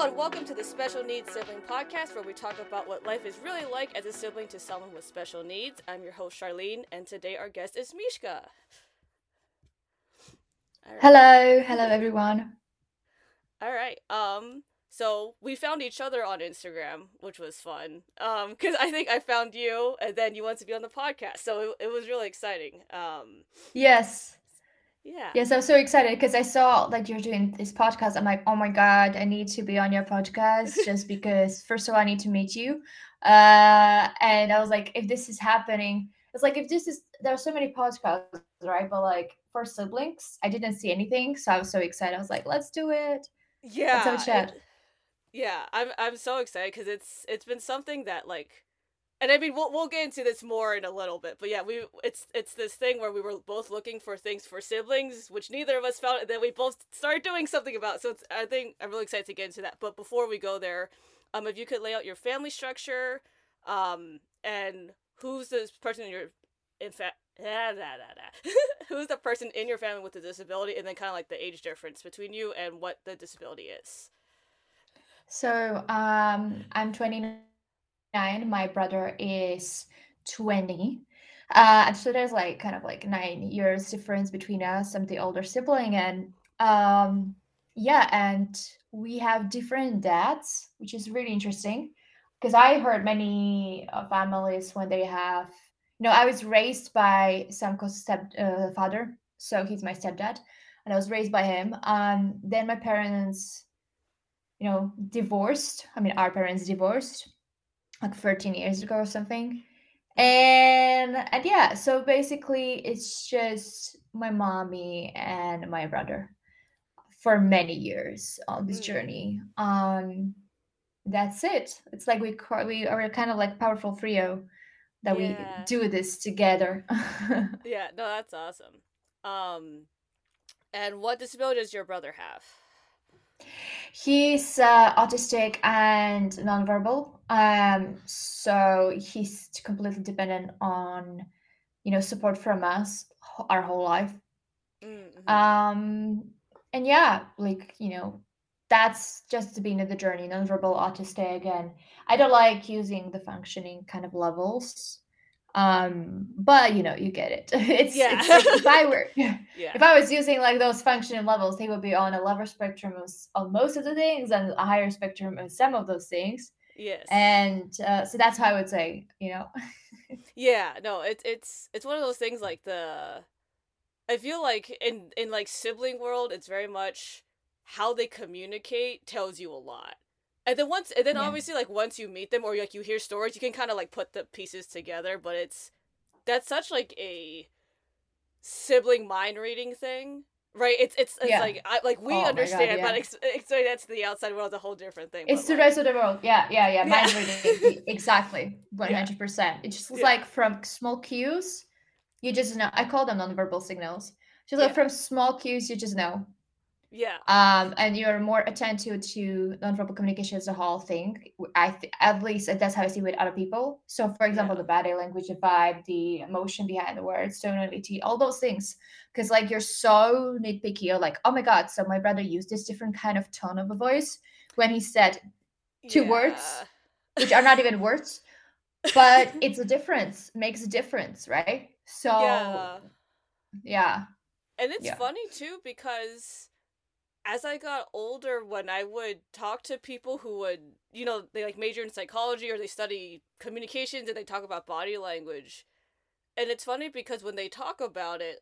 Hello, and welcome to the Special Needs Sibling Podcast, where we talk about what life is really like as a sibling to someone with special needs. I'm your host, Charlene, and today our guest is Mishka. Right. Hello, hello everyone. All right. Um, so we found each other on Instagram, which was fun. Um, because I think I found you, and then you wanted to be on the podcast, so it, it was really exciting. Um, yes. Yeah. Yes, I'm so excited because I saw that you're doing this podcast. I'm like, oh my god, I need to be on your podcast just because first of all, I need to meet you. Uh, and I was like, if this is happening, it's like if this is there are so many podcasts, right? But like for siblings, I didn't see anything, so I was so excited. I was like, let's do it. Yeah. Let's have a chat. it- yeah, I'm I'm so excited because it's it's been something that like, and I mean we'll we'll get into this more in a little bit, but yeah, we it's it's this thing where we were both looking for things for siblings, which neither of us found, and then we both started doing something about. So I think I'm really excited to get into that. But before we go there, um, if you could lay out your family structure, um, and who's this person in your in fact. Who's the person in your family with the disability, and then kind of like the age difference between you and what the disability is? So um, I'm 29. My brother is 20. Uh, and so there's like kind of like nine years difference between us. I'm the older sibling, and um, yeah, and we have different dads, which is really interesting because I heard many uh, families when they have, you know, I was raised by Samko's step uh, father, so he's my stepdad, and I was raised by him. Um, then my parents you know, divorced. I mean, our parents divorced like 13 years ago or something. And and yeah, so basically it's just my mommy and my brother for many years on this Mm. journey. Um that's it. It's like we we are kind of like powerful trio that we do this together. Yeah, no, that's awesome. Um, and what disability does your brother have? He's uh, autistic and nonverbal. Um, so he's completely dependent on, you know, support from us our whole life. Mm-hmm. Um, and yeah, like, you know, that's just the beginning of the journey, nonverbal, autistic, and I don't like using the functioning kind of levels. Um, but you know, you get it. It's Yeah. it's like if I were yeah. if I was using like those functioning levels, they would be on a lower spectrum of, of most of the things and a higher spectrum of some of those things. yes. And uh, so that's how I would say, you know, yeah. No, it's it's it's one of those things like the. I feel like in in like sibling world, it's very much how they communicate tells you a lot. And then once, and then Yeah. obviously, like once you meet them or like you hear stories, you can kind of like put the pieces together. But it's that's such like a sibling mind reading thing, right? It's it's it's Yeah. like I like we Oh my God, understand, but yeah. ex- explaining that to the outside world is a whole different thing. it's the like, rest of the world. Yeah, yeah, yeah. Mind Yeah. reading. exactly. 100%. It's just Yeah. like from small cues, you just know. I call them nonverbal signals. Just like from small cues, you just know. Yeah, um, and you're more attentive to nonverbal communication as a whole thing. I th- at least that's how I see it with other people. So, for example, Yeah. the body language, the vibe, the emotion behind the words, tonality, all those things. Because like you're so nitpicky, you're like, oh my god, so my brother used this different kind of tone of a voice when he said two words, which are not even words, but it's a difference, makes a difference, right? So, Yeah. yeah, And it's Yeah. funny too because as I got older, when I would talk to people who would, you know, they like major in psychology or they study communications and they talk about body language. And it's funny because when they talk about it,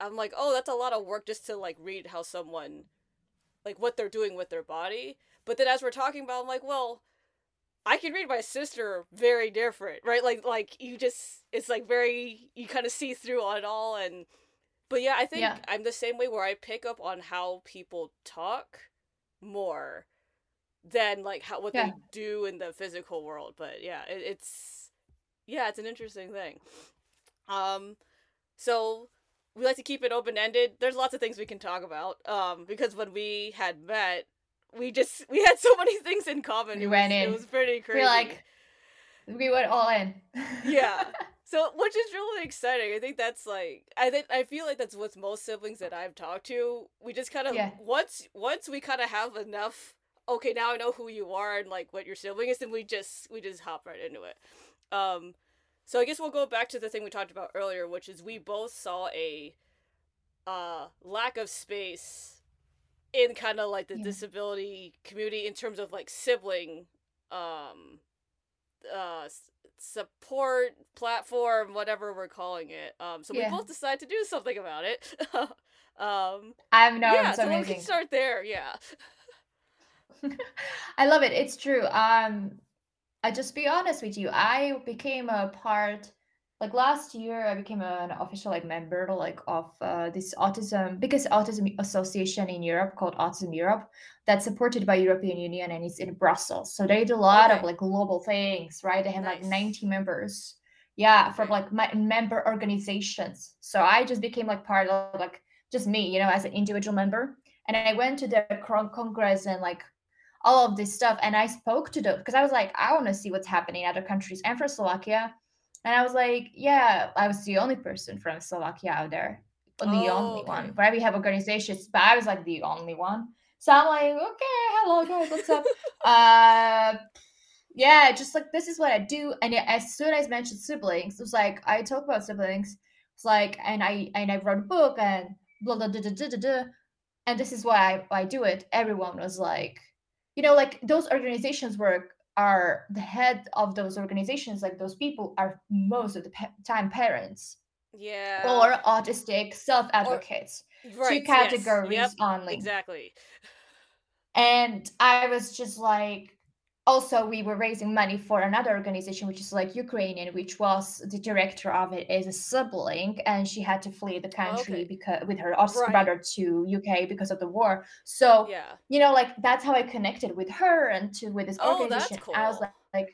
I'm like, oh, that's a lot of work just to like read how someone, like what they're doing with their body. But then as we're talking about, I'm like, well, I can read my sister very different, right? Like, like you just, it's like very, you kind of see through on it all and but yeah, I think Yeah. I'm the same way where I pick up on how people talk more than like how what Yeah. they do in the physical world. But yeah, it, it's yeah, it's an interesting thing. Um, so we like to keep it open ended. There's lots of things we can talk about. Um, because when we had met, we just we had so many things in common. We it went was, in. It was pretty crazy. We're like, we went all in. Yeah. So, which is really exciting. I think that's like I think I feel like that's with most siblings that I've talked to. We just kind of Yeah. once once we kind of have enough okay, now I know who you are and like what your sibling is, and we just we just hop right into it. Um, so I guess we'll go back to the thing we talked about earlier, which is we both saw a uh lack of space in kind of like the Yeah. disability community in terms of like sibling um uh support platform whatever we're calling it um so Yeah. we both decide to do something about it um I know yeah so we can start there yeah I love it. It's true. Um, I just be honest with you. I became a part like last year. I became an official like member like of uh, this autism biggest autism association in Europe called Autism Europe that's supported by European Union and it's in Brussels. So they do a lot of like global things, right? They have like 90 members. Yeah, from like my member organizations. So I just became like part of like just me, you know, as an individual member. And I went to the congress and like all of this stuff and i spoke to them because i was like i want to see what's happening in other countries and for slovakia and i was like yeah i was the only person from slovakia out there. The Oh, only okay. one where we have organizations but i was like the only one. So i'm like okay hello guys what's up? Uh yeah just like this is what i do. And as soon as i mentioned siblings it was like i talk about siblings. It's like and i and i wrote a book and blah blah blah, blah, blah, blah, blah, and this is why I, I do it. Everyone was like you know like those organizations work are the head of those organizations like those people are most of the time parents. Yeah. Or autistic self advocates right two yes. categories yep only. exactly. And i was just like also we were raising money for another organization which is like ukrainian which was the director of it is a sibling and she had to flee the oh, country Okay. because with her Right. brother to uk because of the war. So yeah. you know like that's how i connected with her and to with this Oh, that's organization. I was like, like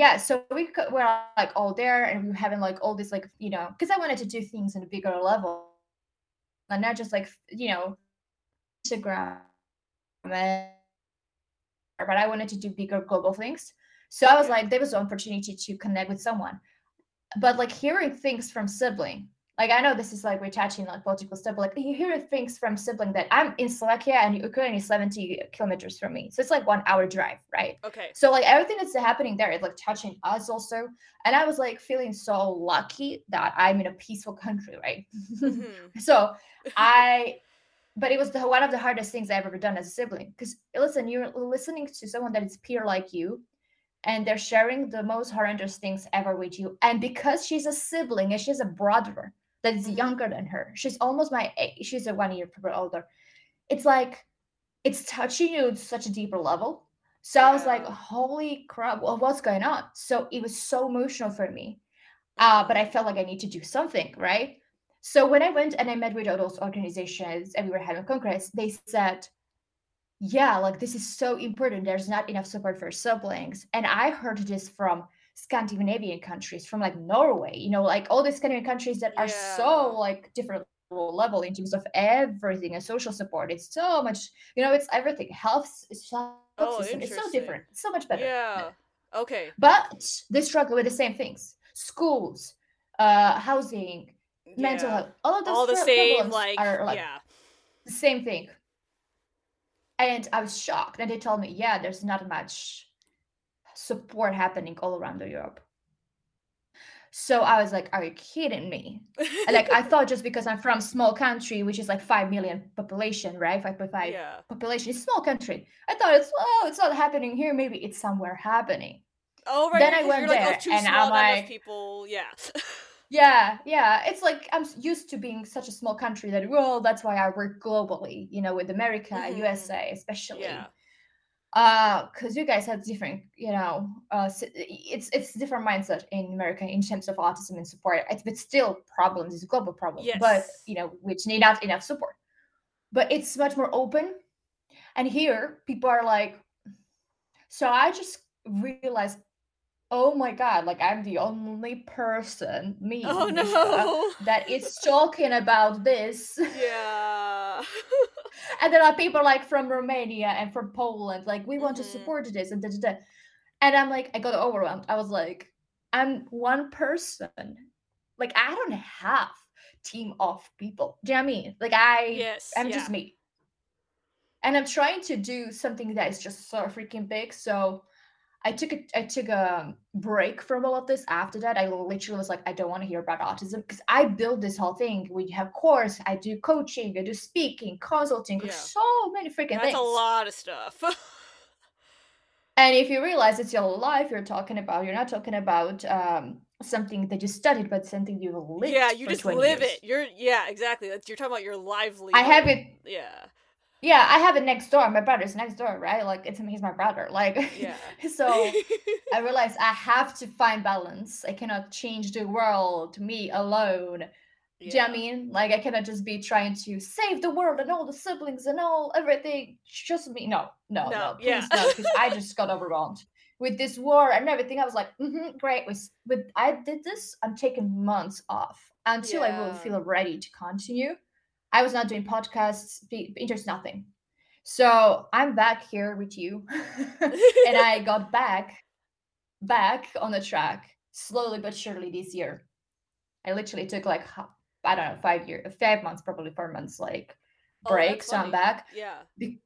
yeah so we were like all there and we were having like all this like you know because i wanted to do things on a bigger level. And not just like you know instagram and- but i wanted to do bigger global things. So i was like there was an opportunity to connect with someone. But like hearing things from sibling like i know this is like we're touching like political stuff but like you hear things from sibling that i'm in slovakia and ukraine is 70 kilometers from me. So it's like one hour drive right? Okay. So like everything that's happening there is like touching us also. And i was like feeling so lucky that i'm in a peaceful country right? Mhm. so i but it was the, one of the hardest things i've ever done as a sibling because listen you're listening to someone that is peer like you and they're sharing the most horrendous things ever with you and because she's a sibling and she's a brother that is Mhm. younger than her she's almost my age she's a one year older it's like it's touching you at such a deeper level so i was like holy crap well, what's going on so it was so emotional for me uh, but. I felt like I need to do something, right? So when I went and I met with all those organizations and we were having a congress, they said, yeah, like this is so important. There's not enough support for siblings. And I heard this from Scandinavian countries, from like Norway, you know, like all these Scandinavian countries that are Yeah. so like different level in terms of everything and social support. It's so much, you know, it's everything. Health, health Oh, system. It's so different. It's so much better. yeah okay But they struggle with the same things: schools, uh, housing, mental yeah health. All of those all the same like, are like yeah the same thing. And I was shocked, and they told me, yeah, there's not much support happening all around Europe. So I was like, are you kidding me? And, like I thought just because I'm from small country, which is like five million population, right? Five point five yeah population, it's small country. I thought it's oh, it's not happening here. Maybe it's somewhere happening. oh right Then I went you're like oh, there, oh and I'm like- people yeah Yeah, yeah. It's like I'm used to being such a small country that well, that's why I work globally, you know, with America, Mhm. USA, especially. yeah Uh, because you guys have different, you know, uh, it's it's different mindset in America in terms of autism and support. It's but still problems. It's a global problem, yes. but you know, which need not enough support. But it's much more open, and here people are like. So I just realized, oh my god, like I'm the only person, me, oh no that is talking about this. yeah and there are people like from Romania and from Poland, like we want to Mhm. support this and da, da, da. And I'm like, I got overwhelmed. I was like, I'm one person. Like I don't have team of people. Do you know what I mean? Like I yes I'm yeah just me. and I'm trying to do something that is just so freaking big. So I took a I took a break from all of this. After that, I literally was like, I don't want to hear about autism because I built this whole thing. We have course, I do coaching, I do speaking, consulting, Yeah. so many freaking things. That's things. a lot of stuff. And if you realize it's your life you're talking about, you're not talking about um, something that you studied, but something you lived. yeah, you just live years. it. You're yeah, exactly. You're talking about your livelihood. I have it. Yeah. Yeah, I have it next door. My brother's next door, right? Like it's he's my brother. Like Yeah. so I realized I have to find balance. I cannot change the world me alone. Do you know what I mean? Like I cannot just be trying to save the world and all the siblings and all everything. Just me. No, no, No, no. yeah. No, because I just got overwhelmed with this war and everything. I was like, mm-hmm, great. With with I did this. I'm taking months off until I will feel ready to continue. I was not doing podcasts, interest nothing. So I'm back here with you, and I got back, back on the track slowly but surely this year. I literally took like I don't know five years, five months, probably four months, like Oh, break. that's so I'm back. Yeah. Be-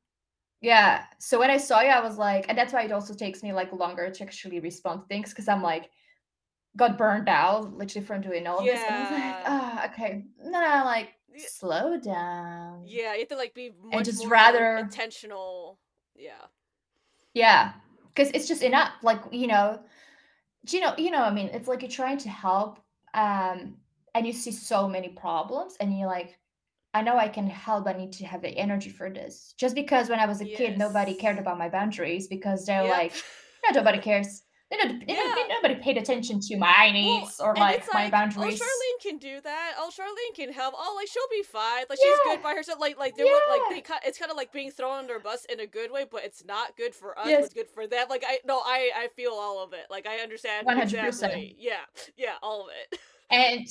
yeah. So when I saw you, I was like, and that's why it also takes me like longer to actually respond to things because I'm like, got burned out literally from doing all this. And I was like, Yeah. ah, okay, no, no, like Yeah. slow down. Yeah, you have to like be much just more rather- intentional. Yeah. Yeah, because it's just enough. Like you know, you know? You know, I mean, it's like you're trying to help, um, and you see so many problems, and you're like, I know I can help. I need to have the energy for this. Just because when I was a kid, nobody cared about my boundaries because they're Yep. like, no, nobody cares. They they Yeah. nobody paid attention to my Well, needs or and like it's my like, boundaries. Oh, Charlene can do that. Oh, Charlene can help. Oh, like she'll be fine. Like she's good by herself. Like like there were like they it's kind of like being thrown under a bus in a good way, but it's not good for us. Yes. It's good for them. Like I no, I I feel all of it. Like I understand 100%. Yeah, yeah, all of it. And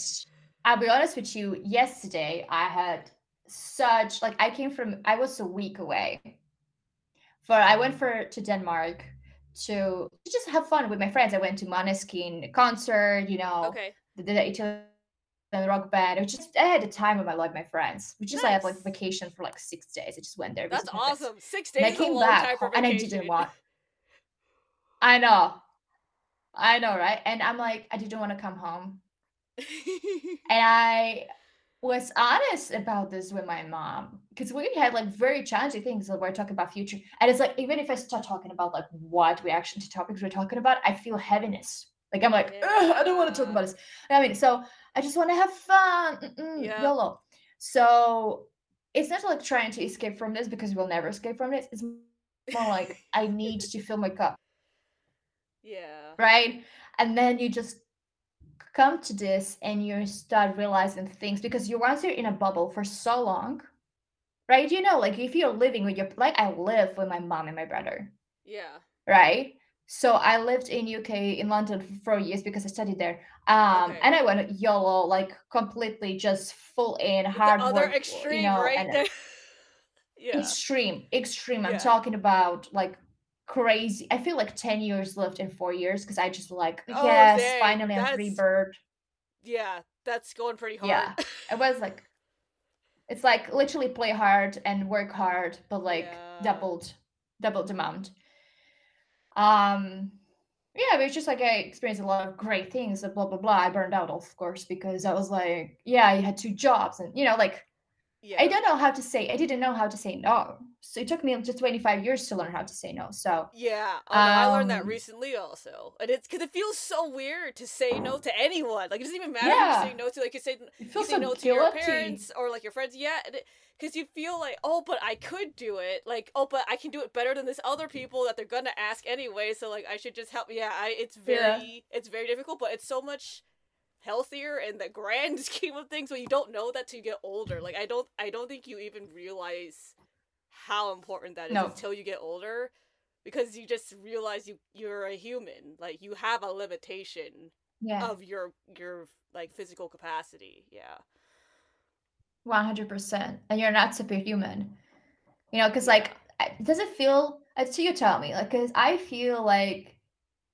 I'll be honest with you, yesterday I had such like I came from I was a week away. For I went for to Denmark to, just have fun with my friends. I went to Måneskin concert, you know, Okay. the, the Italian rock band. It was just I had a time of my life, with my friends. We just I had like vacation for like six days. I just went there. That's visited my friends. awesome. Six And days I is a came back and I didn't want. I know, I know, right? And I'm like, I didn't want to come home. And I was honest about this with my mom because we had like very challenging things that we're talking about future. And it's like even if I start talking about like what reaction to topics we're talking about, I feel heaviness. Like I'm like, "Ugh, I don't want to talk about this. I mean, so I just want to have fun. Mm-mm, Yeah. YOLO. So it's not like trying to escape from this because we'll never escape from this. It's more like I need to fill my cup yeah. right? And then you just come to this and you start realizing things because you once you're in a bubble for so long, right? You know, like if you're living with your like I live with my mom and my brother, Yeah. right? So I lived in UK in London for four years because I studied there. Um, Okay. and I went YOLO, like completely just full in The hard other work, extreme, you know, right there. yeah. extreme, extreme. I'm Yeah. talking about like crazy. I feel like 10 years lived in four years because I just like, Oh, yes, dang, finally I'm free bird. Yeah. That's going pretty hard. Yeah. It was like, it's like literally play hard and work hard, but like Yeah. doubled, doubled amount. Um, yeah, but it's just like I experienced a lot of great things, and blah blah blah. I burned out, of course, because I was like, yeah, I had two jobs, and you know, like yeah. I don't know how to say. I didn't know how to say no. So it took me just 25 years to learn how to say no. So Yeah. Oh, no, I learned that Um, recently also. And it's because it feels so weird to say no to anyone. Like, it doesn't even matter Yeah. you say no to. Like, you say, you say so no to your parents or, like, your friends. Yeah. Because you feel like, oh, but I could do it. Like, oh, but I can do it better than this other people that they're going to ask anyway. So, like, I should just help. Yeah. I, it's very, Yeah. it's very difficult, but it's so much healthier in the grand scheme of things when you don't know that till you get older. Like, I don't, I don't think you even realize how important that is No. until you get older because you just realize you you're a human like you have a limitation Yeah, of your your like physical capacity yeah 100%. And you're not superhuman. You know, because like, does it feel? Until you tell me, like, because I feel like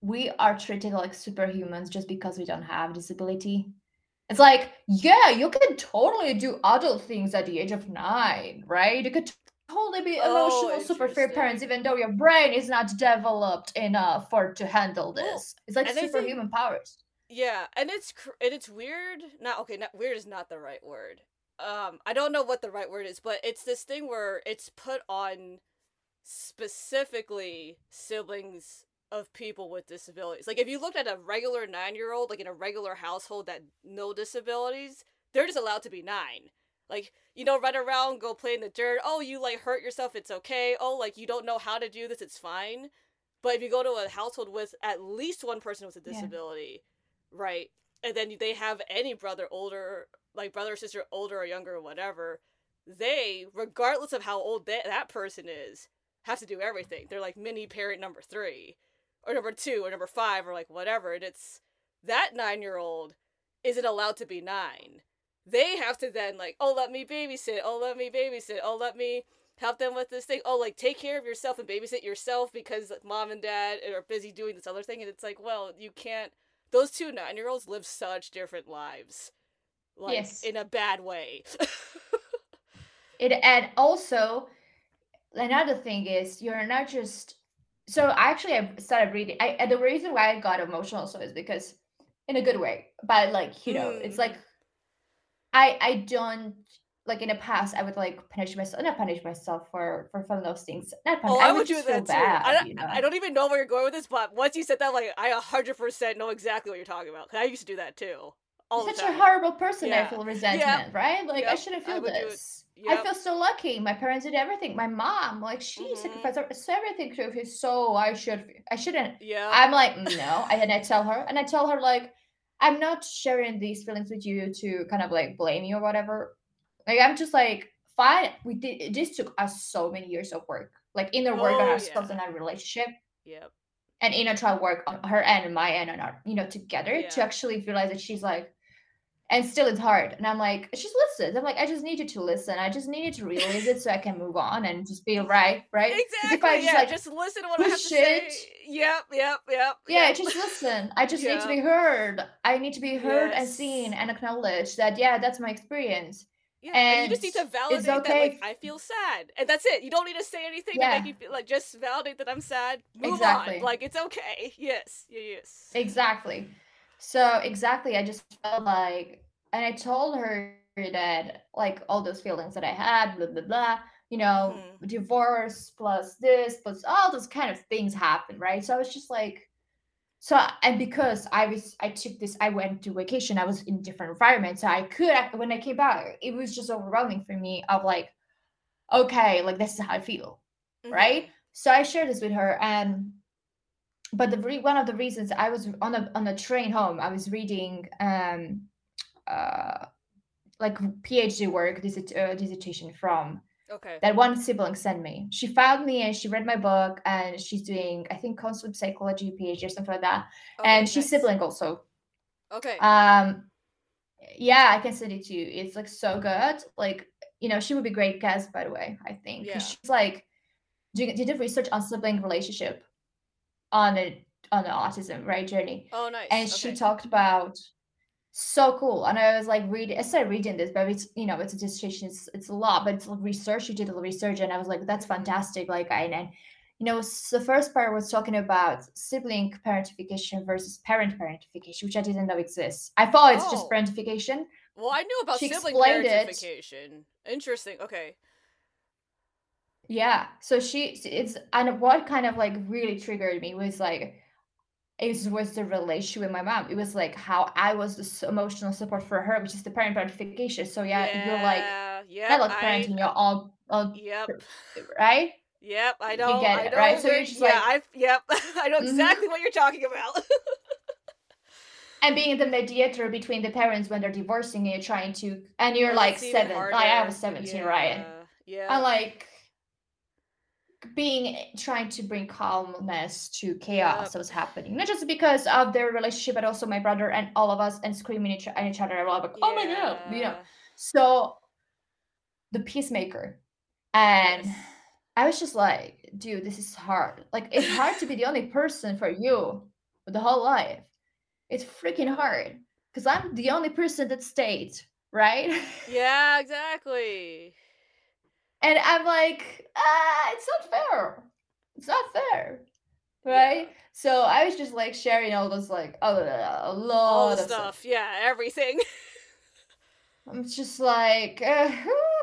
we are treated like superhumans just because we don't have disability. It's like, yeah, you can totally do adult things at the age of nine, right? You could totally be Oh, emotional, super fair parents, even though your brain is not developed enough for to handle Well, this. It's like and I think superhuman powers. yeah, and it's cr- and it's weird. Not okay. Not weird is not the right word. Um, I don't know what the right word is, but it's this thing where it's put on specifically siblings of people with disabilities. Like if you looked at a regular nine year old, like in a regular household that no disabilities, they're just allowed to be nine. Like, you know, run around, go play in the dirt. Oh, you like hurt yourself, it's okay. Oh, like you don't know how to do this, it's fine. But if you go to a household with at least one person with a Yeah. disability, right? And then they have any brother older, like brother or sister older or younger or whatever, they, regardless of how old that that person is, have to do everything. They're like mini parent number three, or number two, or number five, or like whatever. And it's that nine year old isn't allowed to be nine. They have to then like, oh, let me babysit. Oh, let me babysit. Oh, let me help them with this thing. Oh, like take care of yourself and babysit yourself because mom and dad are busy doing this other thing. And it's like, well, you can't. Those two nine year olds live such different lives, like Yes. in a bad way. It and also another thing is you're not just so actually I started reading I and the reason why I got emotional so is because in a good way. But like, you know, it's mm. like. I I don't like in the past I would like punish myself not punish myself for for some of those things. Not punish Oh, I I would do that too. I don't, you I don't even know where you're going with this, but once you said that, like, I 100% know exactly what you're talking about. 'cause I used to do that too. All such a horrible person, I Yeah. feel Yep. resentment, right? Like I shouldn't feel it. this. I feel so lucky. My parents did everything. My mom, like she hmm sacrificed so everything to feel so I should I shouldn't. Yeah. I'm like, no. And I tell her, and I tell her like, I'm not sharing these feelings with you to kind of like blame you or whatever. Like I'm just like, fine. We did this took us so many years of work, like inner work on Oh, ourselves and our relationship, Yep. and inner child work on her end and my end and our, you know, together to actually realize that she's like and still it's hard. And I'm like, she's listens. I'm like, I just need you to listen. I just need you to realize it so I can move on and just be right, right? Because if I Exactly. just Yeah. like Just listen to what I have to it, say. Yep. Yep. Yep. yeah, Yep. just listen. I just need to be heard. I need to be heard and seen and acknowledged that yeah, that's my experience. Yeah, and you just need to validate that, like, I feel sad. And that's it. You don't need to say anything to make yeah, you feel like just validate that I'm sad. Move on. Like, it's okay. Yes. Yes. Exactly. So exactly, I just felt like, and I told her that like all those feelings that I had, blah blah blah, you know, hmm divorce plus this plus all those kind of things happen, right? So I was just like, so and because I was, I took this, I went to vacation, I was in different environments, so I could when I came back, it was just overwhelming for me of like, okay, like this is how I feel, right? hmm So I shared this with her, and but the re- one of the reasons I was on a on a train home, I was reading um uh like PhD work, disert, uh, dissertation from Okay. that one sibling sent me. She found me and she read my book, and she's doing I think concept psychology PhD or something like that, Okay, and she's nice. sibling also. Okay. Um, yeah, I can send it to you. It's like so good. Like you know, she would be a great guest, by the way. I think Yeah. she's like doing did research on sibling relationship on a on the autism right journey Oh, nice. and she talked about so cool and i was like reading i started reading this but it's you know it's a dissertation it's, it's a lot but it's like research You did a research and i was like that's fantastic like i and you know the first part was talking about sibling parentification versus parent parentification which i didn't know exists i thought it's just Oh. parentification Well, I knew about she sibling explained it parentification. Interesting. Okay. yeah so she it's and what kind of like really triggered me was like it was the relationship with my mom. It was like how I was the emotional support for her, which is the parentification. So yeah, you're like Yeah. Yep. like parenting, you're all, all Yep. right. Yep. I You know. get I it, right? So you're just Yeah. like, I. Yep. I know hmm exactly what you're talking about. and being the mediator between the parents when they're divorcing and you're trying to, and you're like seven. Like I was harder. 17, right? Yeah. I'm like being trying to bring calmness to chaos Yep. that was happening, not just because of their relationship, but also my brother and all of us, and screaming each, at each other. I'm like, oh my god, you know. So the peacemaker and Yes. i was just like dude this is hard like it's hard to be the only person for you with the whole life it's freaking hard because i'm the only person that stayed right Yeah. Exactly. And I'm like, ah, it's not fair. It's not fair, right? Yeah. So I was just like sharing all this like a lot the of stuff. stuff. Yeah, everything. I'm just like, uh,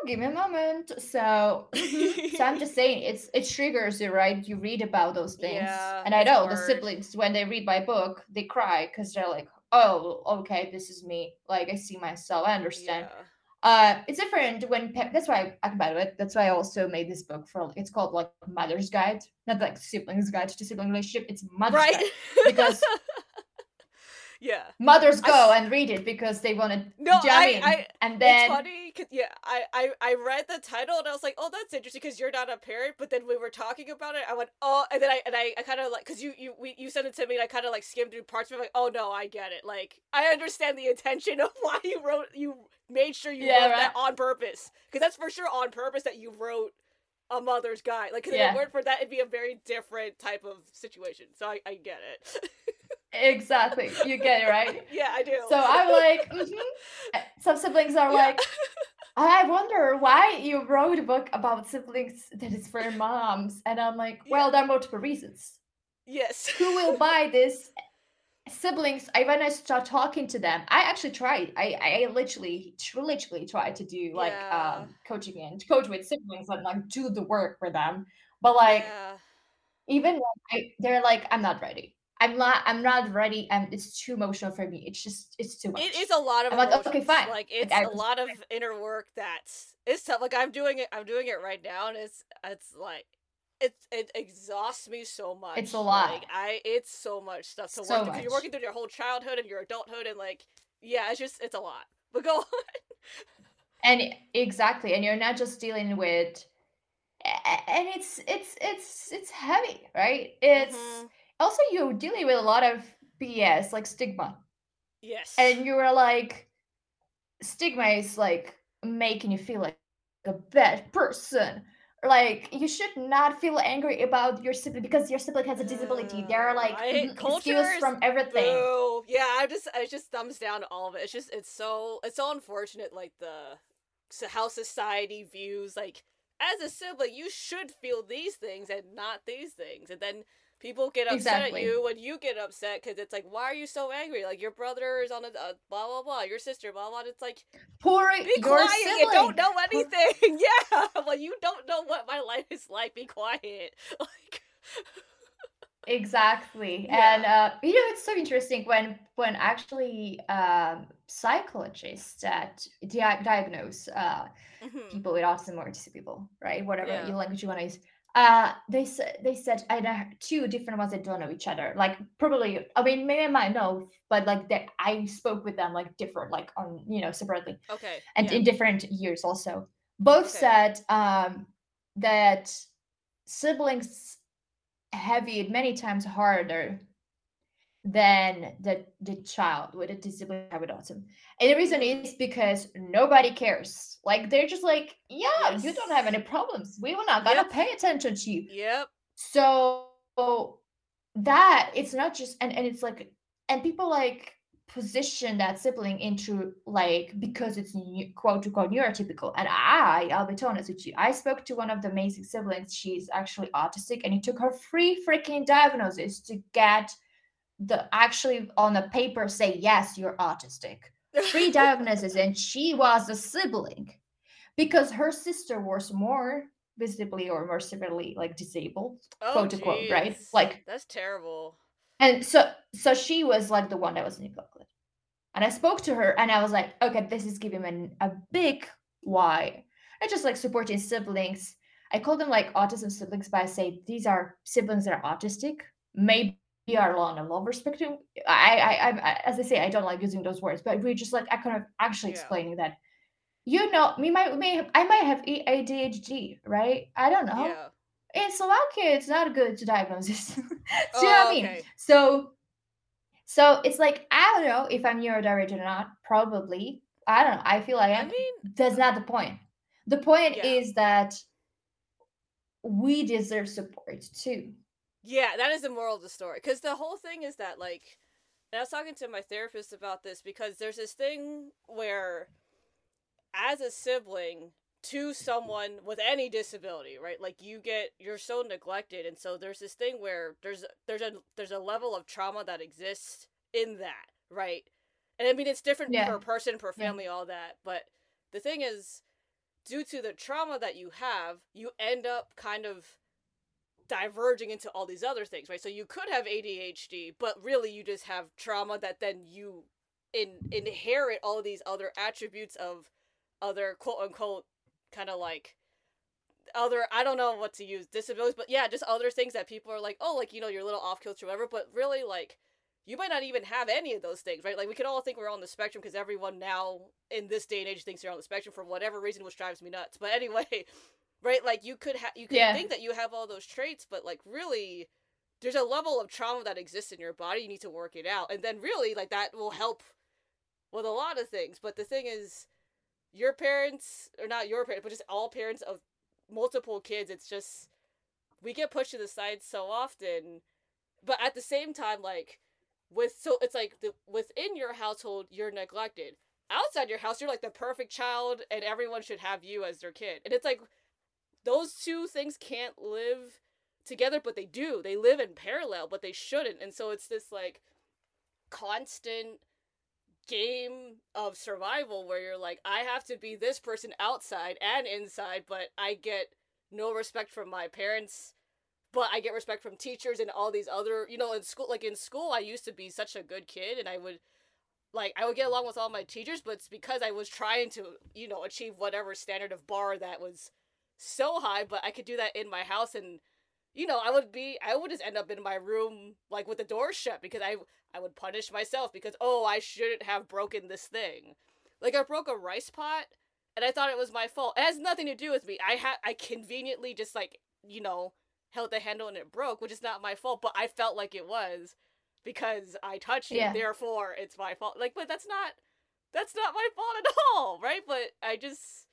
give me a moment. So, mhm. so I'm just saying, it's it triggers you, right? You read about those things, yeah, and I know the siblings when they read my book, they cry because they're like, oh, okay, this is me. Like I see myself. I understand. Yeah. Uh, it's different when pa- that's why I by the way, that's why I also made this book for. It's called like Mother's Guide, not like siblings guide to sibling relationship. It's Mother's Right? Guide because yeah. mothers go s- and read it because they want to No, jump I, I, and it's then funny 'cause- yeah I, I i read the title and i was like oh that's interesting because you're not a parent but then we were talking about it i went oh and then i and i, I kind of like because you you we, you sent it to me and i kind of like skimmed through parts of it like oh no i get it like i understand the intention of why you wrote you made sure you Yeah, wrote that on purpose because that's for sure on purpose that you wrote a mother's guide like 'cause if Yeah. it weren't for that it'd be a very different type of situation so i, I get it Exactly. You get it, right? yeah i do So I'm like, mhm. Uh, some siblings are Yeah. like, I wonder why you wrote a book about siblings that is for moms. And I'm like, Yeah. well, there are multiple reasons. yes Who will buy this? Siblings, I when I start talking to them, I actually tried. I I literally literally tried to do like Yeah. um coaching and coach with siblings and like do the work for them. But like yeah even when I, they're like, I'm not ready. I'm not. I'm not ready, and it's too emotional for me. It's just, it's too much. It is a lot of like, okay, fine. Like it's a lot of inner work that's it's tough. Like I'm doing it. I'm doing it right now, and it's it's like it it exhausts me so much. It's a lot. Like I, it's so much stuff to So work. through, 'cause You're working through your whole childhood and your adulthood, and like yeah, it's just it's a lot. But go on. and exactly, and you're not just dealing with, and it's it's it's it's heavy, right? It's Mhm. Also you're dealing with a lot of BS, like stigma, Yes. and you are like, stigma is like making you feel like a bad person. Like you should not feel angry about your sibling because your sibling has a disability. There are Uh, like I excuse from everything. Boo. Yeah, I just it just thumbs down all of it. It's just it's so it's so unfortunate like the so how society views like as a sibling you should feel these things and not these things. And then people get upset Exactly. at you when you get upset cuz it's like why are you so angry? Like your brother is on a blah blah blah, your sister blah blah. It's like Poor be your quiet. sibling. You don't know anything. yeah. Well, you don't know what my life is like. Be quiet. Like Exactly. Yeah. And uh, you know, it's so interesting when when actually um, psychologists that dia- diagnose uh, mhm. people with autism or autistic people, right? Whatever Yeah. you language you want to use. Uh, they said they said I know two different ones that don't know each other. Like probably, I mean, maybe I might know, but like that I spoke with them like different, like on you know separately Okay. and yeah. in different years also. Both Okay. said um, that siblings have it many times harder than the the child with a disability with autism. And the reason is because nobody cares. Like they're just like, yeah, you don't have any problems. We will not gonna Yep. pay attention to you. Yep. So that it's not just and, and it's like and people like position that sibling into like because it's quote unquote neurotypical and i i'll be honest with you i spoke to one of the amazing siblings she's actually autistic and it took her free freaking diagnosis to get the actually on the paper say yes you're autistic. Free diagnosis and she was a sibling because her sister was more visibly or more severely like disabled oh, quote unquote right? like that's terrible. and so so she was like the one that was neglected and i spoke to her and i was like okay this is giving me a big why. I just like supporting siblings. I call them like autism siblings but i say these are siblings that are autistic. Maybe are on a lower spectrum I, I i as i say i don't like using those words but we're just like i kind of actually Yeah. explaining that you know me might may i might have adhd right i don't know Yeah. in Slovakia, it's not good to diagnose this. Do you know Oh, what I oh, mean? So, so it's like I don't know if I'm neurodivergent or not. Probably, I don't know. I feel I I am. mean, That's not the point. The point Yeah. is that we deserve support too. Yeah, that is the moral of the story. Because the whole thing is that, like, and I was talking to my therapist about this because there's this thing where, as a sibling, to someone with any disability, right? Like you get you're so neglected and so there's this thing where there's there's a there's a level of trauma that exists in that, right? And I mean it's different Yeah. per person, per Yeah. family, all that, but the thing is due to the trauma that you have, you end up kind of diverging into all these other things, right? So you could have ADHD, but really you just have trauma that then you in inherit all these other attributes of other quote unquote kind of like other I don't know what to use disabilities, but yeah, just other things that people are like, oh, like you know, you're a little off kilter, whatever. But really, like, you might not even have any of those things, right? Like we could all think we're on the spectrum because everyone now in this day and age thinks they're on the spectrum for whatever reason, which drives me nuts. But anyway, right? Like you could have you could Yeah. think that you have all those traits, but like really. There's a level of trauma that exists in your body. You need to work it out, and then really, like that will help with a lot of things. But the thing is, your parents, or not your parents, but just all parents of multiple kids, it's just we get pushed to the side so often. But at the same time, like with so it's like the within your household you're neglected. Outside your house, you're like the perfect child, and everyone should have you as their kid. And it's like those two things can't live together, but they do. They live in parallel, but they shouldn't. And so it's this like constant game of survival where you're like, I have to be this person outside and inside, but I get no respect from my parents, but I get respect from teachers and all these other, you know, in school. Like in school, I used to be such a good kid, and I would, like, I would get along with all my teachers, but it's because I was trying to, you know, achieve whatever standard of bar that was so high, but I could do that in my house and. You know, I would be, I would just end up in my room, like, with the door shut because I, I would punish myself because oh I shouldn't have broken this thing. Like I broke a rice pot and I thought it was my fault. It has nothing to do with me. I had I conveniently just like, you know, held the handle and it broke, which is not my fault, but I felt like it was because I touched Yeah. it, therefore it's my fault. Like but that's not that's not my fault at all, right? But I just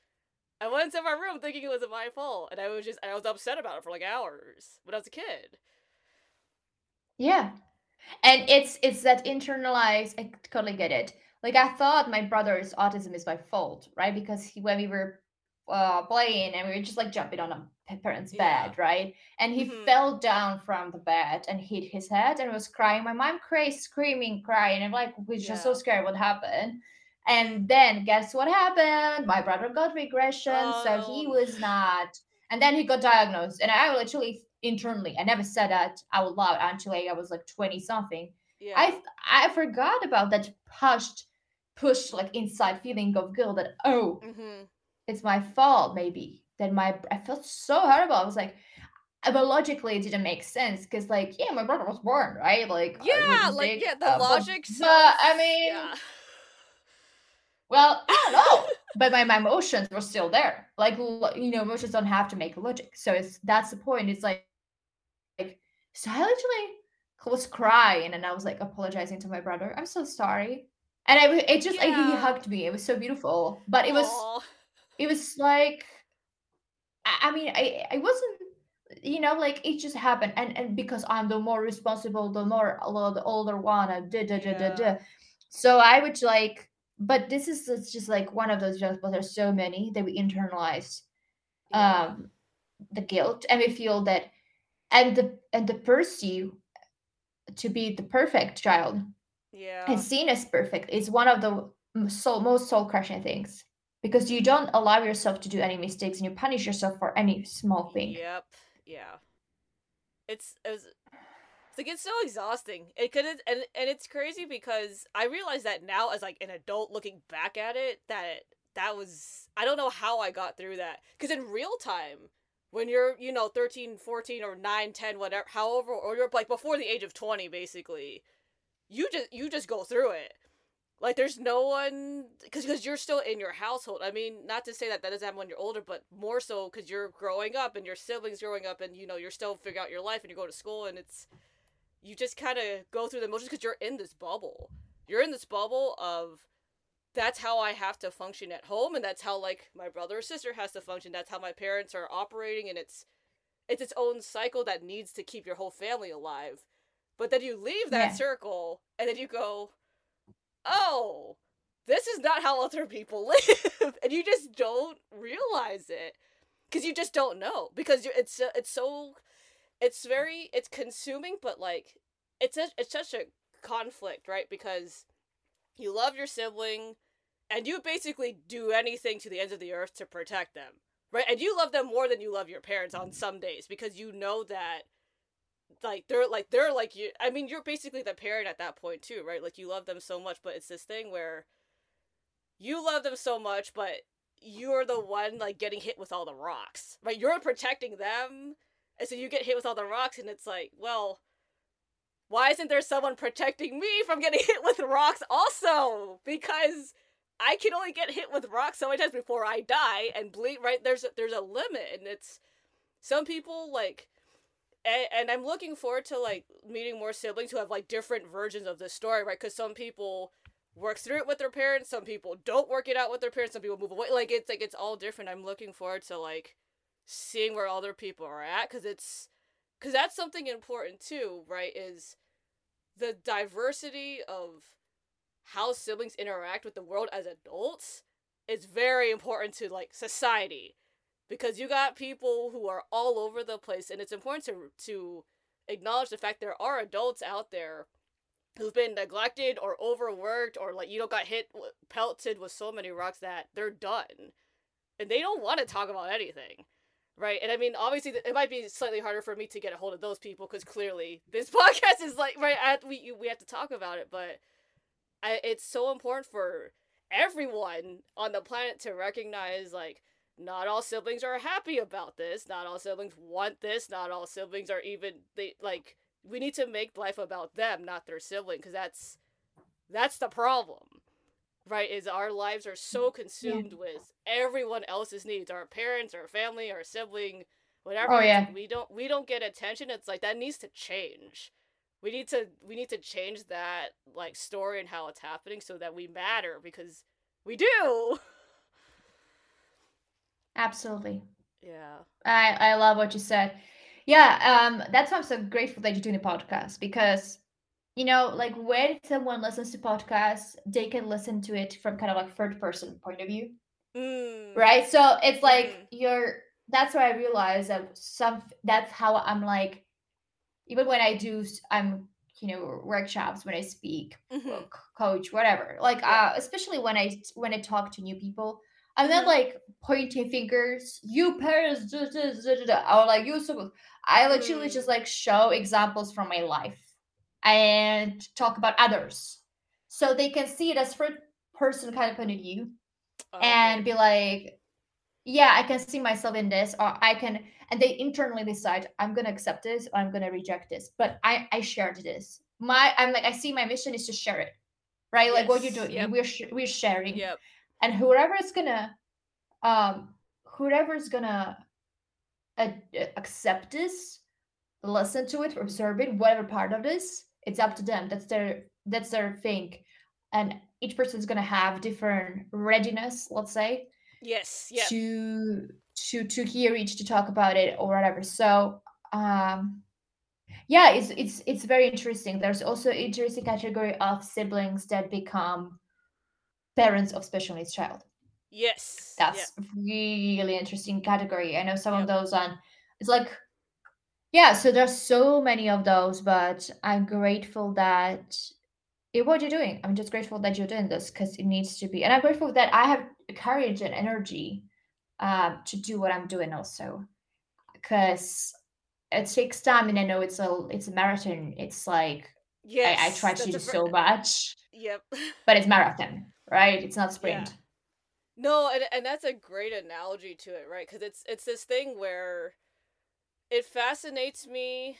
I went into my room thinking it wasn't my fault and I was just I was upset about it for like hours when I was a kid. Yeah. And it's it's that internalized, I totally get it. Like I thought my brother's autism is my fault, right? Because he, when we were uh, playing and we were just like jumping on a parent's Yeah. bed, right? And he Mhm. fell down from the bed and hit his head and was crying. My mom crazy, screaming, crying, and I'm like was just so scared what happened. And then guess what happened? My brother got regression, so he Oh. was not. And then he got diagnosed, and I literally internally, I never said that out loud until like, I was like twenty something. Yeah. I I forgot about that pushed, push like inside feeling of guilt that oh mhm. it's my fault maybe that my I felt so horrible. I was like, but logically it didn't make sense because like yeah my brother was born right like Yeah, like yeah, the uh, but- logic. but, self- I mean yeah. Well I don't know but my, my emotions were still there. Like you know emotions don't have to make logic. So it's that's the point. It's like like so I literally was crying and I was like apologizing to my brother. I'm so sorry. And I it just like he hugged me. It was so beautiful. But it was Aw. it was like I, I mean I I wasn't you know like it just happened. And and because I'm the more responsible the more uh, the older one uh, da, da, da, da, da. so I would like but this is it's just like one of those but there's so many that we internalize Yeah. um the guilt and we feel that and the and the pursuit to be the perfect child yeah. and seen as perfect is one of the soul, most soul crushing things because you don't allow yourself to do any mistakes and you punish yourself for any small thing. Yep. Yeah. It's it was, it's like it's so exhausting. It could and and it's crazy because I realize that now as like an adult looking back at it that that was I don't know how I got through that cuz in real time when you're, you know, 13, 14 or 9, 10 whatever however or you're like before the age of 20 basically, you just you just go through it. Like there's no one because because you're still in your household. I mean, not to say that that doesn't happen when you're older, but more so because you're growing up and your siblings growing up, and you know you're still figuring out your life and you go to school, and it's you just kind of go through the motions because you're in this bubble. You're in this bubble of that's how I have to function at home, and that's how like my brother or sister has to function. That's how my parents are operating, and it's it's its own cycle that needs to keep your whole family alive. But then you leave that Yeah. circle, and then you go, oh, this is not how other people live and you just don't realize it because you just don't know because it's it's so it's very it's consuming but like it's a, it's such a conflict right? Because you love your sibling and you basically do anything to the ends of the earth to protect them right? And you love them more than you love your parents on some days because you know that like they're like they're like you i mean you're basically the parent at that point too right? Like you love them so much but it's this thing where you love them so much but you're the one like getting hit with all the rocks right? You're protecting them and so you get hit with all the rocks and it's like well why isn't there someone protecting me from getting hit with rocks also? Because i can only get hit with rocks so many times before i die and bleed right? There's a, there's a limit and it's some people like and, and i'm looking forward to like meeting more siblings who have like different versions of the story right? Because some people work through it with their parents some people don't work it out with their parents some people move away like it's like it's all different. I'm looking forward to like seeing where other people are at because it's because that's something important too right is the diversity of how siblings interact with the world as adults is very important to like society because you got people who are all over the place and it's important to to acknowledge the fact there are adults out there who've been neglected or overworked or like you know got hit pelted with so many rocks that they're done and they don't want to talk about anything right and i mean obviously it might be slightly harder for me to get a hold of those people because clearly this podcast is like right we we have to talk about it but I, it's so important for everyone on the planet to recognize like not all siblings are happy about this not all siblings want this not all siblings are even they like we need to make life about them, not their sibling, because that's that's the problem, right? Is our lives are so consumed yeah. with everyone else's needs, our parents, our family, our sibling, whatever. Oh yeah. We don't we don't get attention. It's like that needs to change. We need to we need to change that like story and how it's happening so that we matter because we do. Absolutely. Yeah. I I love what you said yeah um that's why i'm so grateful that you're doing a podcast because you know like when someone listens to podcasts they can listen to it from kind of like third person point of view mm. right so it's like mm. you're that's why i realized that some that's how i'm like even when i do i'm you know workshops when i speak mm-hmm. coach whatever like yeah. uh especially when i when i talk to new people I'm not mm-hmm. like pointing fingers. You parents, da, da, da, or like you. So I literally mm. just like show examples from my life and talk about others, so they can see it as first person kind of point of view, oh, and be like, yeah, I can see myself in this, or I can, and they internally decide I'm gonna accept this or I'm gonna reject this. But I I shared this. My I'm like I see my mission is to share it, right? Yes. Like what you're doing, yep. we're sh- we're sharing. Yep and whoever is gonna um whoever's gonna uh, accept this listen to it observe it whatever part of this it's up to them that's their that's their thing and each person is gonna have different readiness let's say yes yeah to to to hear each to talk about it or whatever so um yeah it's it's it's very interesting there's also interesting category of siblings that become parents of special needs child. Yes. That's really interesting category. I know some of those on it's like yeah, so there's so many of those, but I'm grateful that it, what you're doing. I'm just grateful that you're doing this because it needs to be. And I'm grateful that I have courage and energy um, to do what I'm doing also. Because it takes time and I know it's a it's a marathon. It's like yes, I, I try to do so much. Yep. But it's marathon right? It's not sprint. Yeah. No, and and that's a great analogy to it, right? Because it's it's this thing where it fascinates me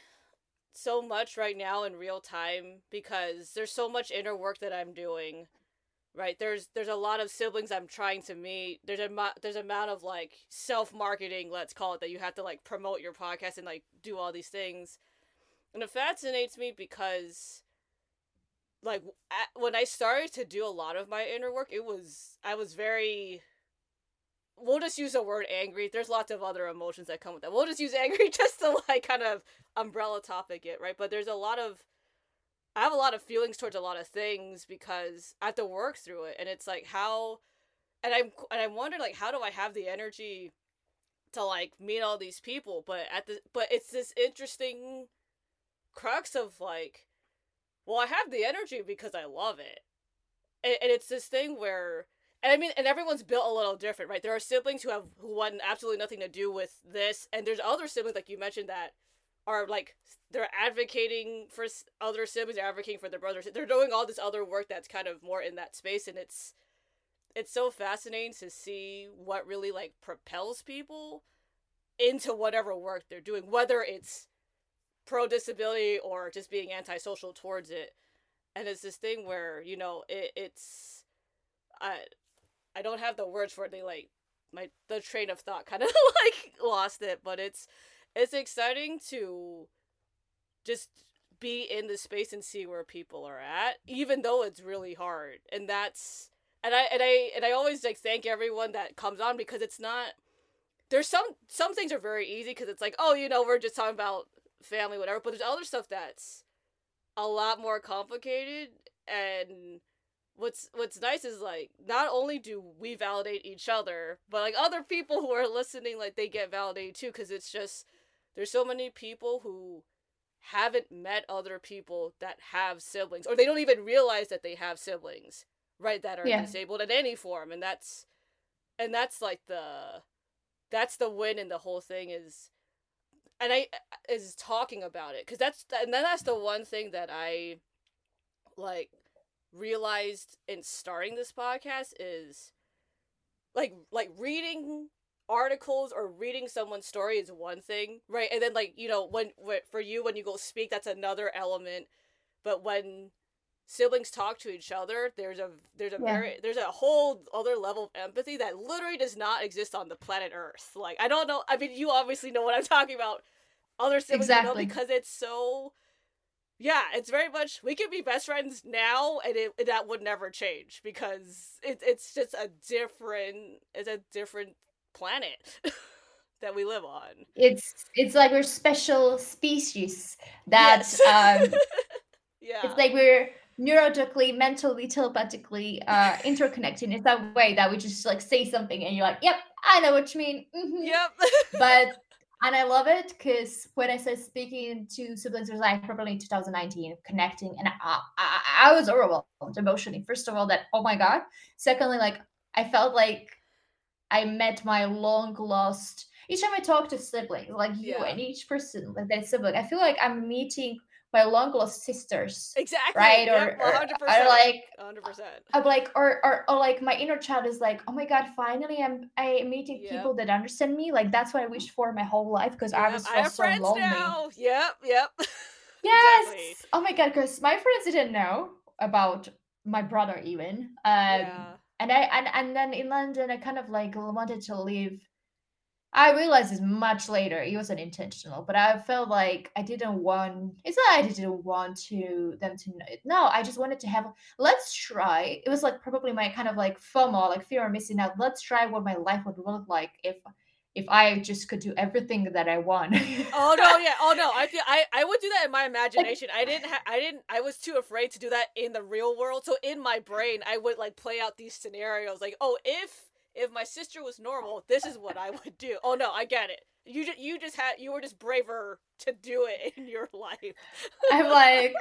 so much right now in real time because there's so much inner work that I'm doing. Right? There's there's a lot of siblings I'm trying to meet. There's a there's a amount of like self-marketing, let's call it that you have to like promote your podcast and like do all these things. And it fascinates me because like at, when I started to do a lot of my inner work, it was I was very we'll just use the word angry. There's lots of other emotions that come with that. We'll just use angry just to like kind of umbrella topic it, right? But there's a lot of I have a lot of feelings towards a lot of things because I have to work through it, and it's like how, and I'm and I'm wondering like how do I have the energy to like meet all these people, but at the but it's this interesting crux of like, well, I have the energy because I love it, and, and it's this thing where. And I mean, and everyone's built a little different, right? There are siblings who have who want absolutely nothing to do with this, and there's other siblings like you mentioned that are like they're advocating for other siblings, they're advocating for their brothers. They're doing all this other work that's kind of more in that space, and it's it's so fascinating to see what really like propels people into whatever work they're doing, whether it's pro disability or just being antisocial towards it. And it's this thing where you know it, it's I I don't have the words for it. They like my the train of thought kind of like lost it, but it's it's exciting to just be in the space and see where people are at even though it's really hard and that's and i and i and i always like thank everyone that comes on because it's not there's some some things are very easy because it's like oh you know we're just talking about family whatever but there's other stuff that's a lot more complicated and what's what's nice is like not only do we validate each other but like other people who are listening like they get validated too because it's just there's so many people who haven't met other people that have siblings or they don't even realize that they have siblings right that are yeah. disabled in any form and that's and that's like the that's the win in the whole thing is and i is talking about it because that's and then that's the one thing that i like realized in starting this podcast is like like reading articles or reading someone's story is one thing, right? And then like you know when, when for you when you go speak, that's another element. But when siblings talk to each other, there's a there's a yeah. very there's a whole other level of empathy that literally does not exist on the planet Earth. Like I don't know. I mean, you obviously know what I'm talking about. Other siblings exactly. know because it's so. Yeah, it's very much we could be best friends now, and it that would never change because it, it's just a different it's a different planet that we live on. It's it's like we're special species that yes. um yeah. It's like we're neurologically, mentally, telepathically uh interconnected in that way that we just like say something and you're like, yep, I know what you mean. Mm-hmm. Yep. but and I love it because when I said speaking to siblings was like probably in 2019, connecting, and I, I, I was overwhelmed emotionally. First of all, that oh my god. Secondly, like I felt like I met my long lost. Each time I talk to siblings, like you yeah. and each person, like that sibling, I feel like I'm meeting my long lost sisters. Exactly. Right. Yep, or, 100%, or, like 100%. I'm like, or, or, or like my inner child is like, oh my God, finally I'm I am meeting yep. people that understand me. Like that's what I wished for my whole life because yep, I was I so lonely. Now. Yep. Yep. yes. Exactly. Oh my God. Because my friends didn't know about my brother even. Um, yeah and I and and then in London, I kind of like wanted to leave. I realized this much later. It wasn't intentional, but I felt like I didn't want. It's not I didn't want to them to know. No, I just wanted to have. Let's try. It was like probably my kind of like FOMO, like fear of missing out. Let's try what my life would look like if if I just could do everything that I want. oh no, yeah. Oh no, I feel I I would do that in my imagination. I didn't ha- I didn't I was too afraid to do that in the real world. So in my brain, I would like play out these scenarios like, "Oh, if if my sister was normal, this is what I would do." Oh no, I get it. You just you just had you were just braver to do it in your life. I'm like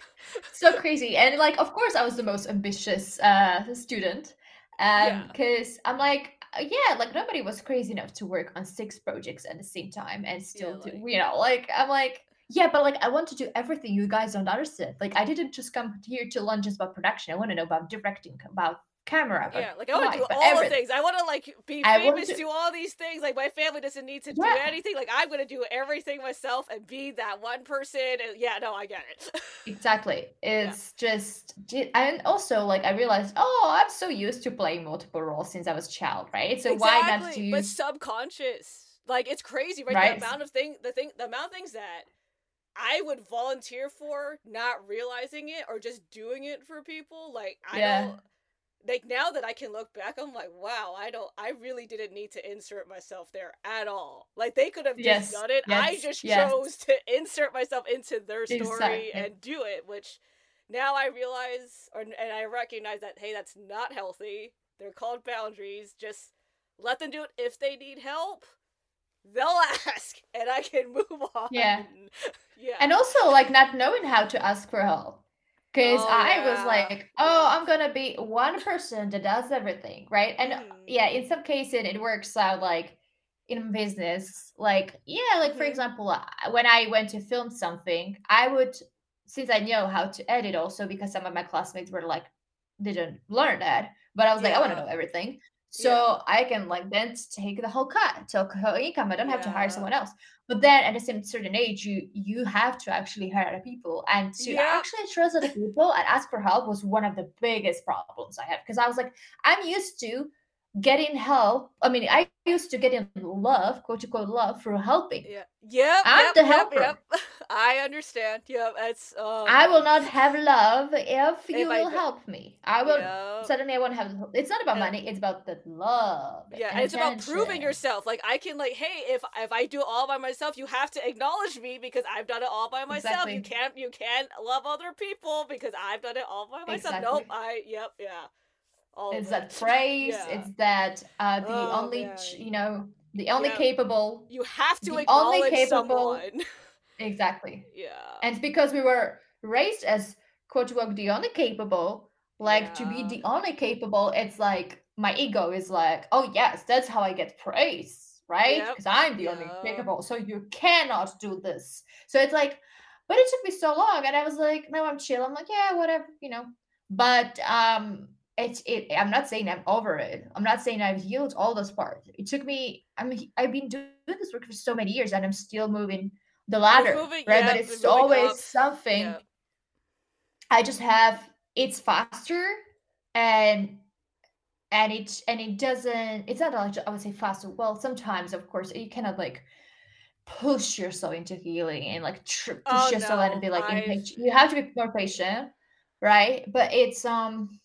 so crazy. And like of course I was the most ambitious uh student. Um because yeah. I'm like uh, yeah, like nobody was crazy enough to work on six projects at the same time and still yeah, like, do, you know, like I'm like, yeah, but like I want to do everything you guys don't understand. Like I didn't just come here to learn just about production. I want to know about directing, about camera. Yeah, like I want to do all everything. the things. I want to like be famous, to... do all these things. Like my family doesn't need to yeah. do anything. Like I'm gonna do everything myself and be that one person. And yeah, no, I get it. exactly. It's yeah. just and also like I realized, oh, I'm so used to playing multiple roles since I was a child, right? So exactly. why not use? But subconscious. Like it's crazy, right? right? The amount of thing, the thing, the amount of things that. I would volunteer for not realizing it or just doing it for people. Like I yeah. don't like now that I can look back, I'm like, wow, I don't, I really didn't need to insert myself there at all. Like they could have just yes, done it. Yes, I just yes. chose to insert myself into their story exactly. and do it, which now I realize, or and I recognize that hey, that's not healthy. They're called boundaries. Just let them do it. If they need help, they'll ask, and I can move on. Yeah. yeah. And also like not knowing how to ask for help. Because Oh, I was like, oh, I'm gonna be one person that does everything, right? And uh, Mhm. yeah, in some cases it works out like in business. Like, yeah, like for Mhm. example, when I went to film something, I would, since I know how to edit also, because some of my classmates were like, didn't learn that, but I was like, I want to know everything. So Yeah. I can like then take the whole cut, take whole income. I don't have to hire someone else. But then at a cer- certain age, you you have to actually hire other people, and to Yep. actually trust other people and ask for help was one of the biggest problems I had because I was like, I'm used to getting help. I mean, I used to get in love, quote unquote love, through helping. Yeah. Yep. I'm yep, the helper. Yep. I understand. Yep. It's. Oh, I will not have love if you I will do- help me. I will Yep. suddenly I won't have. It's not about money. It's about the love. Yeah, it's about proving yourself. Like I can like, hey, if if I do it all by myself, you have to acknowledge me because I've done it all by myself. You can't you can't love other people because I've done it all by myself. Nope, I yep, yeah. All It's of that it. praise. Yeah. It's that uh, the Oh, only man. ch- you know the only Yeah. capable. You have to the only acknowledge capable- someone. Exactly. yeah. And because we were raised as quote unquote the only capable, like to be the only capable, it's like my ego is like, oh yes, that's how I get praise, right? Yep, Because I'm the only capable, so you cannot do this. So it's like, but it took me so long, and I was like, no, I'm chill. I'm like, yeah, whatever, you know. But um, it's it. I'm not saying I'm over it. I'm not saying I've healed all those parts. It took me. I'm. I've been doing this work for so many years, and I'm still moving the ladder, moving- right? yeah, but it's always up. something. Yeah. I just have it's faster and and it and it doesn't it's not like I would say faster. Well, sometimes of course you cannot like push yourself into healing and like tr- push Oh, yourself and be like You have to be more patient, right? But it's um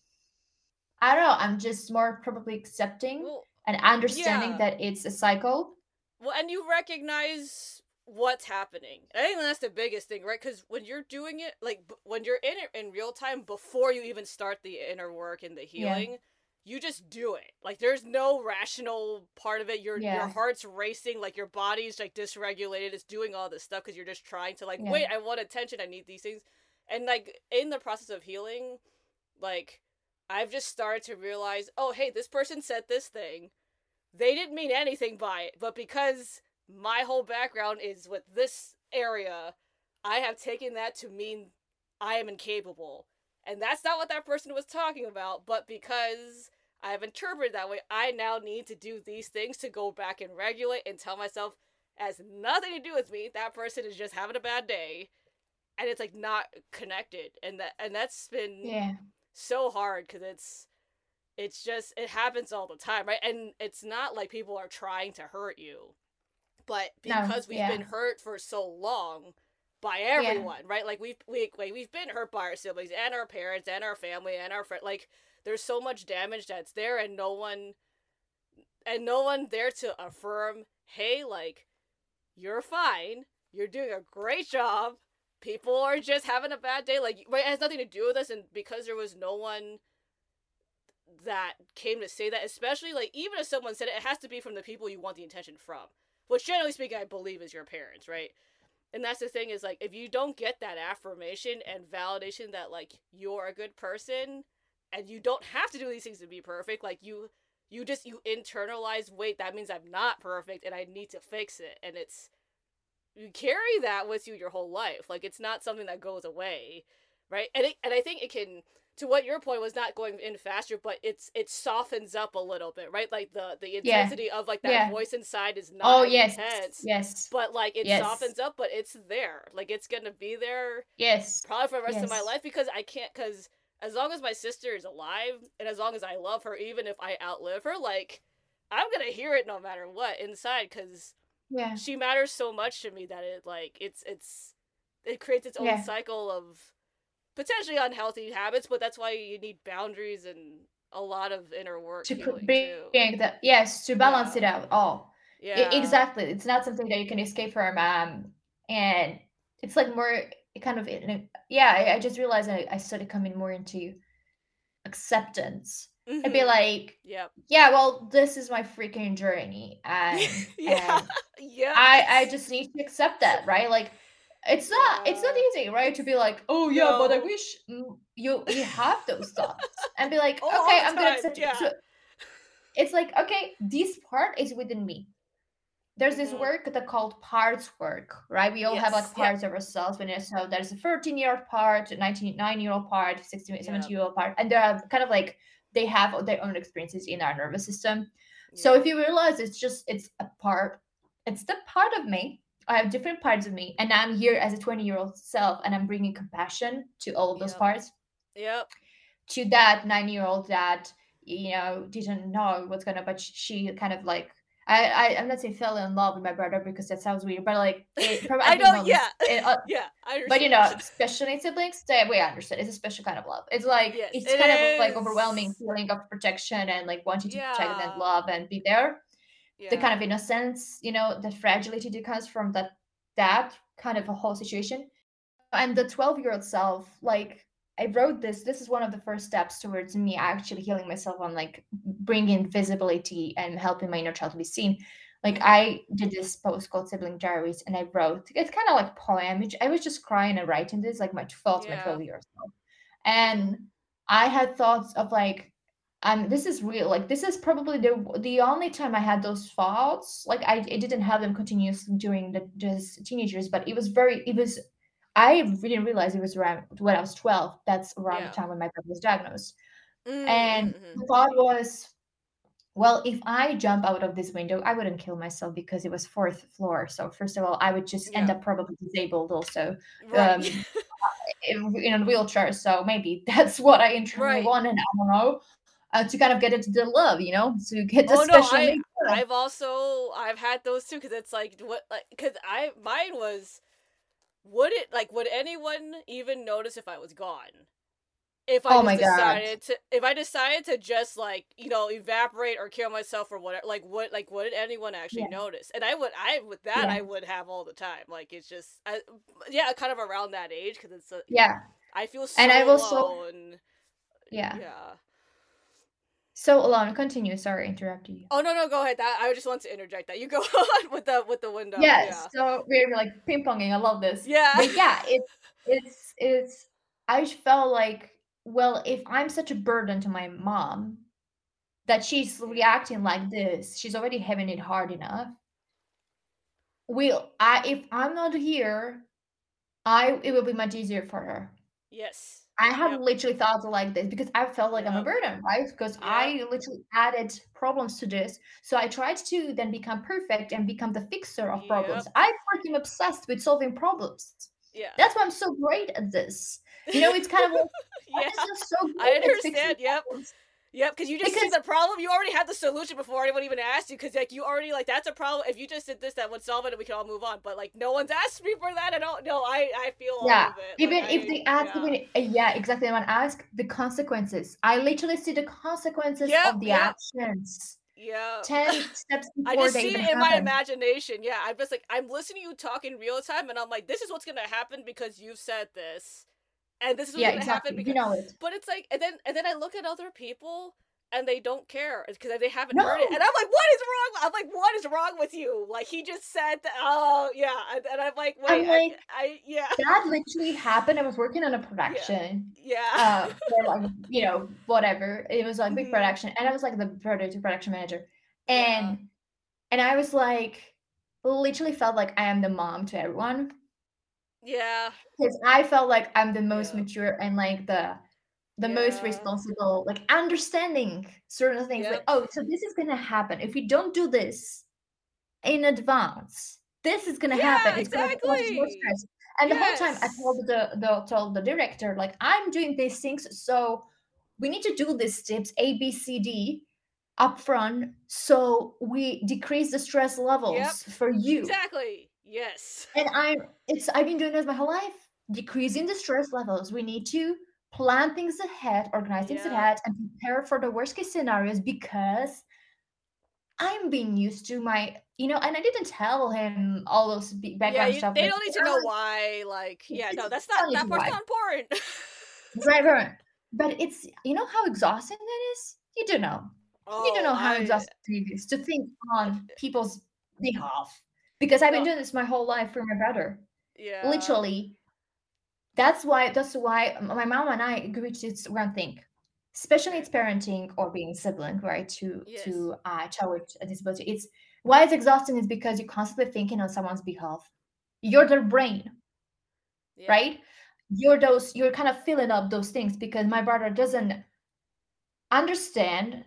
I don't know, I'm just more probably accepting Well, and understanding yeah. that it's a cycle. Well, and you recognize what's happening. I think that's the biggest thing, right? Because when you're doing it, like b- when you're in it in real time before you even start the inner work and the Yeah. healing, you just do it. Like there's no rational part of it. Your your heart's racing, like your body's like dysregulated. It's doing all this stuff because you're just trying to like, Yeah. wait, I want attention. I need these things, and like in the process of healing, like I've just started to realize, oh, hey, this person said this thing they didn't mean anything by it, but because my whole background is with this area, I have taken that to mean I am incapable. And that's not what that person was talking about, but because I have interpreted that way, I now need to do these things to go back and regulate and tell myself has nothing to do with me. That person is just having a bad day. And it's like not connected. And that and that's been Yeah. So hard because it's it's just it happens all the time right? And it's not like people are trying to hurt you but No, because we've yeah. been hurt for so long by everyone right? Like we've we, like, we've been hurt by our siblings and our parents and our family and our friend like there's so much damage that's there and no one and no one there to affirm hey like you're fine. You're doing a great job people are just having a bad day like right, it has nothing to do with us and because there was no one that came to say that especially like even if someone said it it has to be from the people you want the attention from which generally speaking i believe is your parents right? And that's the thing is like if you don't get that affirmation and validation that like you're a good person and you don't have to do these things to be perfect like you you just you internalize wait that means i'm not perfect and i need to fix it and it's you carry that with you your whole life like it's not something that goes away right and it, and i think it can to what your point was not going in faster but it's it softens up a little bit right like the the Yeah. intensity of like that Yeah. voice inside is oh, not Oh yes. intense Yes. but like it Yes. softens up but it's there like it's gonna be there Yes. probably for the rest of my life because i can't because as long as my sister is alive and as long as i love her even if i outlive her like i'm gonna hear it no matter what inside because Yeah. she matters so much to me that it like it's it's it creates its own Yeah. cycle of potentially unhealthy habits but that's why you need boundaries and a lot of inner work To bring too yes to balance it out all. yeah E- exactly. It's not something that you can escape from. Um, and it's like more. it kind of yeah I, I, just realized I, I started coming more into acceptance mm-hmm. i'd be like yep. yeah well this is my freaking journey and, yeah and yeah i i just need to accept that right like it's not yeah. it's not easy right to be like oh yeah no. but i wish you you have those thoughts and be like oh, okay i'm gonna accept yeah. it it's like okay this part is within me there's this mm-hmm. work that called parts work, right? We all yes. have like parts yep. of ourselves. When so there's a 13 year old part, 19 year old part, 16, yep. 17 year old part, and there are kind of like they have their own experiences in our nervous system. Yep. So if you realize it's just it's a part, it's the part of me. I have different parts of me, and I'm here as a 20 year old self, and I'm bringing compassion to all of those parts. Yep. To that nine year old that you know didn't know what's gonna, but she kind of like I, I am not saying fell in love with my brother because that sounds weird, but like it, I don't know, yeah, it, uh, yeah, I But you know, special needs siblings, they, we understand. It's a special kind of love. It's like yes, it's it kind is. of like overwhelming feeling of protection and like wanting to yeah. protect and love and be there. Yeah. The kind of innocence, you know, the fragility that comes from that that kind of a whole situation. And the 12 year old self, like I wrote this. This is one of the first steps towards me actually healing myself on like bringing visibility and helping my inner child to be seen. Like I did this post called Sibling Diaries, and I wrote. It's kind of like poem. I was just crying and writing this like my thoughts yeah. my twelve years old, and I had thoughts of like, um, this is real. Like this is probably the the only time I had those thoughts. Like I, I didn't have them continuously during the just teenagers, but it was very it was I didn't realize it was around when I was 12. That's around yeah. the time when my brother was diagnosed. Mm-hmm. And the thought was, well, if I jump out of this window, I wouldn't kill myself because it was fourth floor. So first of all, I would just yeah. end up probably disabled also. Right. Um, in, in, a wheelchair. So maybe that's what I internally right. want, and I don't know. Uh, to kind of get into the love, you know, to get the oh, special. No, I, I've also I've had those too because it's like what like because I mine was would it like would anyone even notice if I was gone? If I oh my decided God. to if I decided to just like, you know, evaporate or kill myself or whatever, like what like would anyone actually yeah. notice? And I would I with that yeah. I would have all the time. Like it's just I, yeah, kind of around that age cuz it's a, Yeah. I feel so and I will so yeah. Yeah. So Alana, continue. Sorry, I interrupted you. Oh no, no, go ahead. That I just want to interject that. You go on with the with the window. Yes. Yeah. So we're like ping ponging. I love this. Yeah. But yeah, it's it's it's. I felt like, well, if I'm such a burden to my mom, that she's reacting like this, she's already having it hard enough. Will I? If I'm not here, I it will be much easier for her. Yes. I have literally thought like this because I felt like. I'm a burden, right? Because. I literally added problems to this. So I tried to then become perfect and become the fixer of problems. I'm freaking obsessed with solving problems. Yeah. That's why I'm so great at this. You know, it's kind of like, yeah. so I understand. Yep. Problems. Yep, because you just because, see the problem. You already had the solution before anyone even asked you. Because like you already like that's a problem. If you just did this, that would solve it, and we can all move on. But like no one's asked me for that at all. No, I I feel yeah. Even like, if I, they ask, yeah. even uh, yeah, exactly. When ask the consequences, I literally see the consequences yep, of the yep. actions. Yeah. Ten steps before I just see it in happen. my imagination. Yeah, I'm just like I'm listening to you talk in real time, and I'm like, this is what's gonna happen because you've said this, and this is what's yeah, gonna exactly. happen because. You know it. But it's like, and then and then I look at other people and they don't care because they haven't no. heard it. And I'm like, what is wrong? I'm like, what is wrong with you? Like he just said, that, oh yeah, and, and I'm like, wait, I'm like, I, I, yeah. That literally happened. I was working on a production. Yeah. yeah. Uh, for like you know whatever. It was like big mm-hmm. production, and I was like the producer production manager, and yeah. and I was like, literally felt like I am the mom to everyone. Yeah. Because I felt like I'm the most yeah. mature and like the the yeah. most responsible like understanding certain things yep. like oh so this is gonna happen if we don't do this in advance this is gonna yeah, happen it's exactly. gonna cause more stress and yes. the whole time i told the, the told the director like i'm doing these things so we need to do these steps a b c d upfront so we decrease the stress levels yep. for you exactly yes and i'm it's i've been doing this my whole life decreasing the stress levels we need to plan things ahead, organize things yeah. ahead, and prepare for the worst case scenarios because I'm being used to my, you know, and I didn't tell him all those b- Yeah, background you, stuff. they Like, don't need to know why. Like, yeah, no, that's not that part's not important. right, right. But it's, you know, how exhausting that is. You don't know. you don't oh, know how I exhausting it is to think on people's behalf. Because I've been doing this my whole life for my brother. yeah, Literally, that's why that's why my mom and I agreed to this one thing. Especially it's parenting or being sibling, right? To yes, to uh child with a disability. It's why it's exhausting is because you're constantly thinking on someone's behalf. You're their brain, yeah. right? You're those you're kind of filling up those things because my brother doesn't understand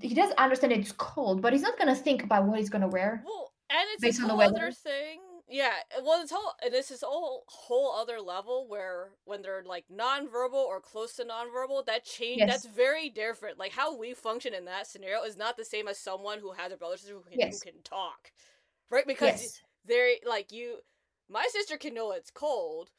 he doesn't understand it's cold, but he's not gonna think about what he's gonna wear Well, and it's based on the weather. thing. Yeah, uh, well, it's whole, and this is whole whole other level where when they're like nonverbal or close to nonverbal, that change that's very different. Like how we function in that scenario is not the same as someone who has a brother sister who can who can talk, right? Because yes, they're like you, my sister can know it's cold,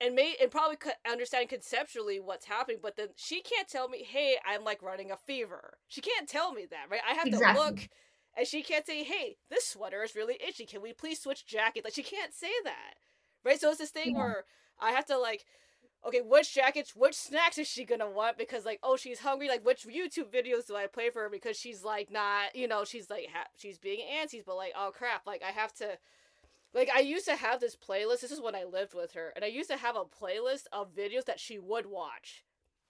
and may and probably could understand conceptually what's happening, but then she can't tell me, "Hey, I'm like running a fever." She can't tell me that, right? I have to look, and she can't say, "Hey, this sweater is really itchy. Can we please switch jackets?" Like she can't say that, right? So it's this thing Yeah, where I have to like, okay, which jackets, which snacks is she gonna want? Because like, oh, she's hungry. Like, which YouTube videos do I play for her? Because she's like not, you know, she's like ha- she's being antsy, but like, oh crap, like I have to like I used to have this playlist. This is when I lived with her, and I used to have a playlist of videos that she would watch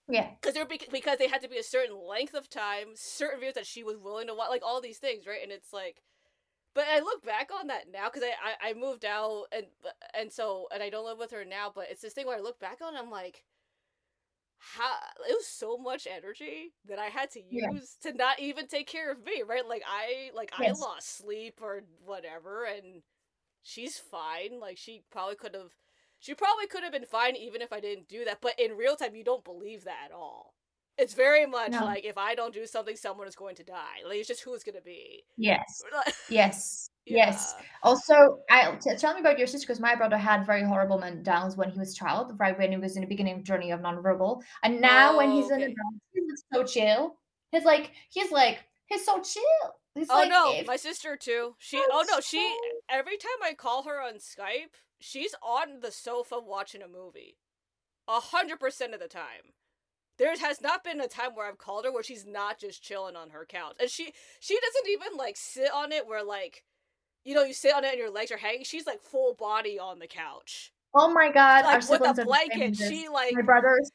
yeah, because they're bec- because they had to be a certain length of time, certain videos that she was willing to watch, like all these things, right? And it's like, but I look back on that now because I, I I moved out and and so and I don't live with her now, but it's this thing where I look back on, and I'm like, how it was so much energy that I had to yeah, use to not even take care of me, right? Like I like I lost sleep or whatever, and she's fine. Like she probably could have she probably could have been fine even if I didn't do that. But in real time you don't believe that at all. It's very much no, like if I don't do something, someone is going to die. Like it's just who it's gonna be. yes, yes, yes. Also, I t- tell me about your sister because my brother had very horrible meltdowns when he was child, right when he was in the beginning journey of nonverbal, and now when Oh, he's an okay. adult, he's so chill. He's like, he's like, he's so chill. He's Oh like, no, if my sister too. She oh that's no, she every time I call her on Skype, she's on the sofa watching a movie. A hundred percent of the time. There has not been a time where I've called her where she's not just chilling on her couch. And she she doesn't even like sit on it where like you know, you sit on it and your legs are hanging. She's like full body on the couch. Oh my God, Like with a siblings are the same in blanket. She like My brothers,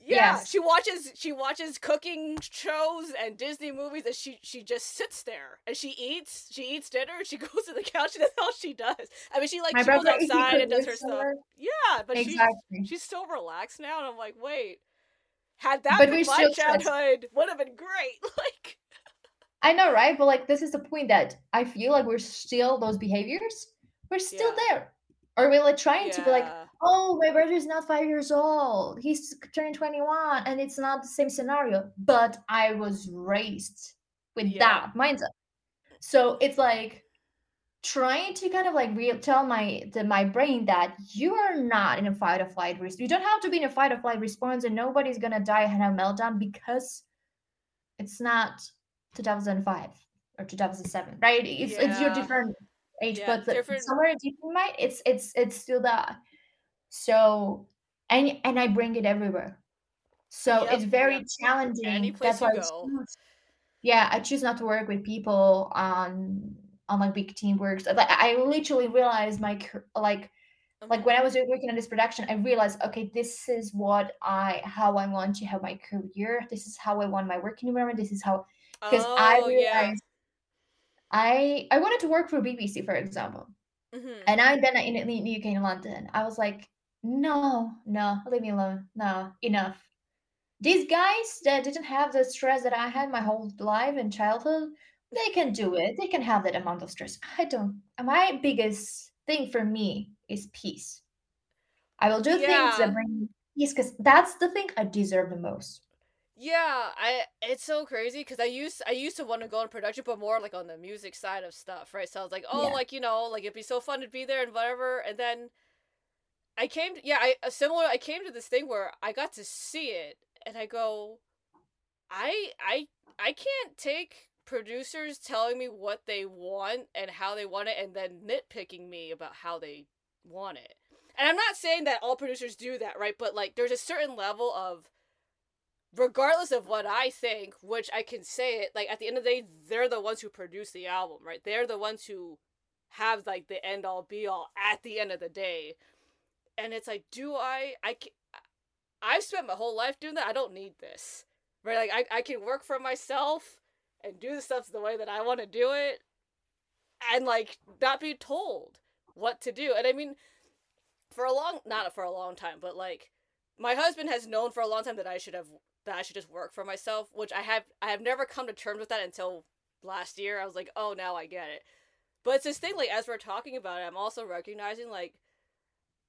yeah, yes. she watches she watches cooking shows and Disney movies and she she just sits there and she eats she eats dinner and she goes to the couch and that's all she does. I mean she like My she goes brother, if he outside and does her stuff. Yeah, but she's exactly. she's so relaxed now and I'm like, wait, had that But been my childhood, would have been great. Like I know, right? But like, this is the point that I feel like we're still those behaviors. We're still Yeah. there, or we're like trying to be like, oh, my brother's not five years old. He's turning twenty-one, and it's not the same scenario. But I was raised with Yeah. that mindset, so it's like trying to kind of like real tell my the, my brain that you are not in a fight or flight response. You don't have to be in a fight or flight response, and nobody's gonna die and have a meltdown because it's not 2005 or 2007 right it's it's your different age Yeah. but Different somewhere deep in mind it's it's it's still that so and and i bring it everywhere so Yep. it's very Yep. Any challenging place that's why I go. choose, yeah i choose not to work with people on on like big team works like i literally realized my like like Mhm. when I was working on this production, I realized, okay, this is what I how I want to have my career. This is how I want my working environment. This is how because I Oh yeah. realized I I wanted to work for BBC, for example, Mhm. and I then in, in the UK in London, I was like, no, no, leave me alone, no, enough. These guys that didn't have the stress that I had my whole life and childhood, they can do it. They can have that amount of stress. I don't. My biggest thing for me is peace. I will do things that bring me peace because that's the thing I deserve the most. Yeah, I it's so crazy because I used I used to want to go in production, but more like on the music side of stuff, right? So I was like, oh, Yeah. like you know, like it'd be so fun to be there and whatever. And then I came, to, yeah, I a similar. I came to this thing where I got to see it, and I go, I I I can't take producers telling me what they want and how they want it and then nitpicking me about how they want it. And I'm not saying that all producers do that, right? But like there's a certain level of regardless of what I think, which I can say it, like at the end of the day, they're the ones who produce the album, right? They're the ones who have like the end all be all at the end of the day. And it's like, do I I I've spent my whole life doing that. I don't need this. Right? Like I, I can work for myself and do the stuff the way that I want to do it and like not be told what to do. And I mean for a long not for a long time, but like my husband has known for a long time that I should have that I should just work for myself, which I have I have never come to terms with that until last year. I was like, "Oh, now I get it." But it's this thing like as we're talking about it, I'm also recognizing like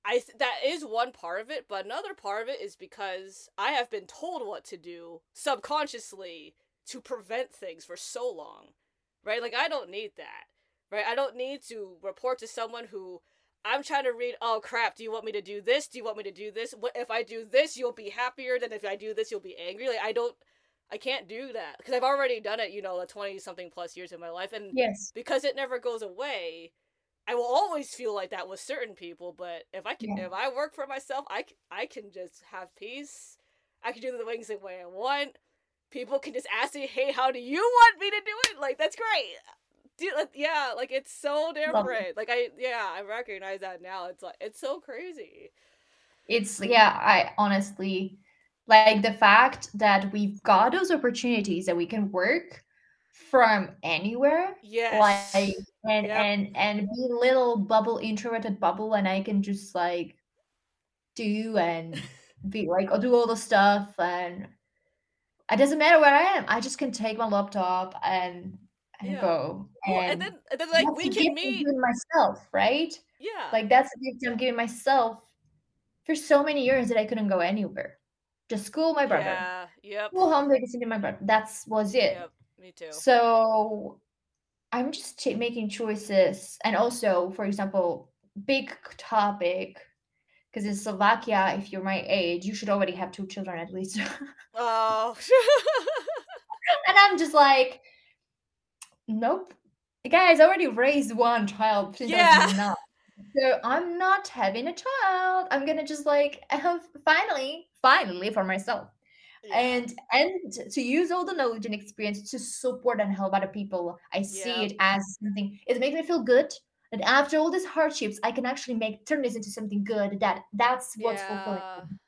I th- that is one part of it, but another part of it is because I have been told what to do subconsciously to prevent things for so long. Right? Like I don't need that. Right? I don't need to report to someone who I'm trying to read, oh crap, do you want me to do this? Do you want me to do this? What if I do this, you'll be happier than if I do this, you'll be angry. Like I don't I can't do that because I've already done it, you know, the 20 something plus years of my life and yes. because it never goes away, I will always feel like that with certain people, but if I can yeah. if I work for myself, I I can just have peace. I can do the things the way I want. People can just ask me, "Hey, how do you want me to do it?" Like that's great dude, like, yeah, like it's so different. Like I, yeah, I recognize that now. It's like it's so crazy. It's yeah. I honestly like the fact that we've got those opportunities that we can work from anywhere. Yeah. Like and yep. and and be little bubble introverted bubble, and I can just like do and be like I'll do all the stuff and it doesn't matter where I am. I just can take my laptop and and yeah. go. And, well, and then and then like we can meet myself, right? Yeah. Like that's the gift I'm giving myself for so many years that I couldn't go anywhere. Just school, my brother. Yeah. Yep. School, home, babysitting my brother. That's was it. Yep. Me too. So I'm just t- making choices, and also, for example, big topic because in Slovakia, if you're my age, you should already have two children at least. oh. and I'm just like, Nope. Guys, I already raised one child since yeah. I So I'm not having a child. I'm gonna just like have finally, finally for myself. Yeah. And and to use all the knowledge and experience to support and help other people. I see yeah. it as something it makes me feel good that after all these hardships, I can actually make turn this into something good. That that's what's yeah. fulfilling.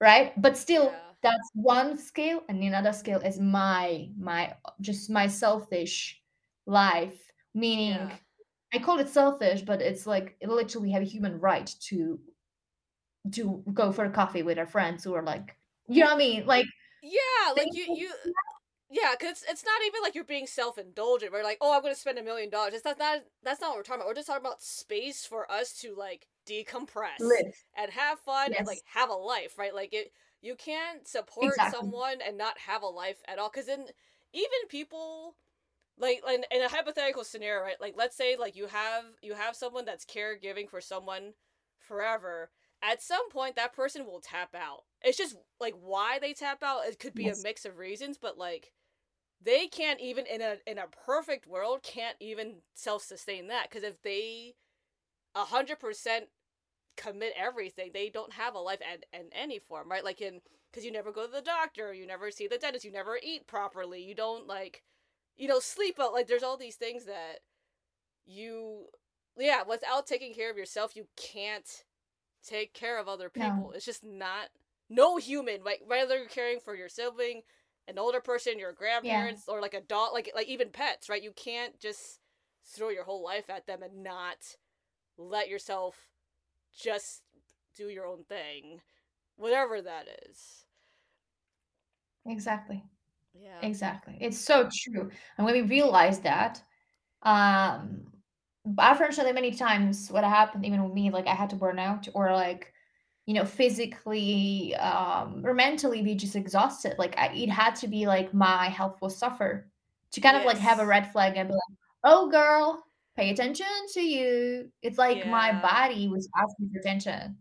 Right? But still, that's one scale and another scale is my my just my selfish life meaning yeah. i call it selfish but it's like it literally have a human right to to go for a coffee with our friends who are like you know what i mean like yeah like you you yeah because it's not even like you're being self-indulgent we're like oh i'm gonna spend a million dollars it's not, not that's not what we're talking about we're just talking about space for us to like decompress Live. and have fun yes. and like have a life right like it you can't support exactly. someone and not have a life at all. Because then, even people like in, in a hypothetical scenario, right? Like let's say like you have you have someone that's caregiving for someone forever. At some point, that person will tap out. It's just like why they tap out. It could be yes. a mix of reasons, but like they can't even in a in a perfect world can't even self sustain that because if they a hundred percent commit everything. They don't have a life and in any form, right? Like in because you never go to the doctor, you never see the dentist, you never eat properly, you don't like, you know, sleep out. Like there's all these things that you, yeah, without taking care of yourself, you can't take care of other people. No. It's just not no human. Like whether you're caring for your sibling, an older person, your grandparents, yeah. or like a dog, like like even pets, right? You can't just throw your whole life at them and not let yourself just do your own thing, whatever that is. Exactly. Yeah. Exactly. It's so true. And when we realize that, um, unfortunately, many times what happened, even with me, like I had to burn out or like, you know, physically um, or mentally be just exhausted. Like I, it had to be like my health will suffer to kind yes. of like have a red flag and be like, oh, girl, pay attention to you. It's like yeah. my body was asking for attention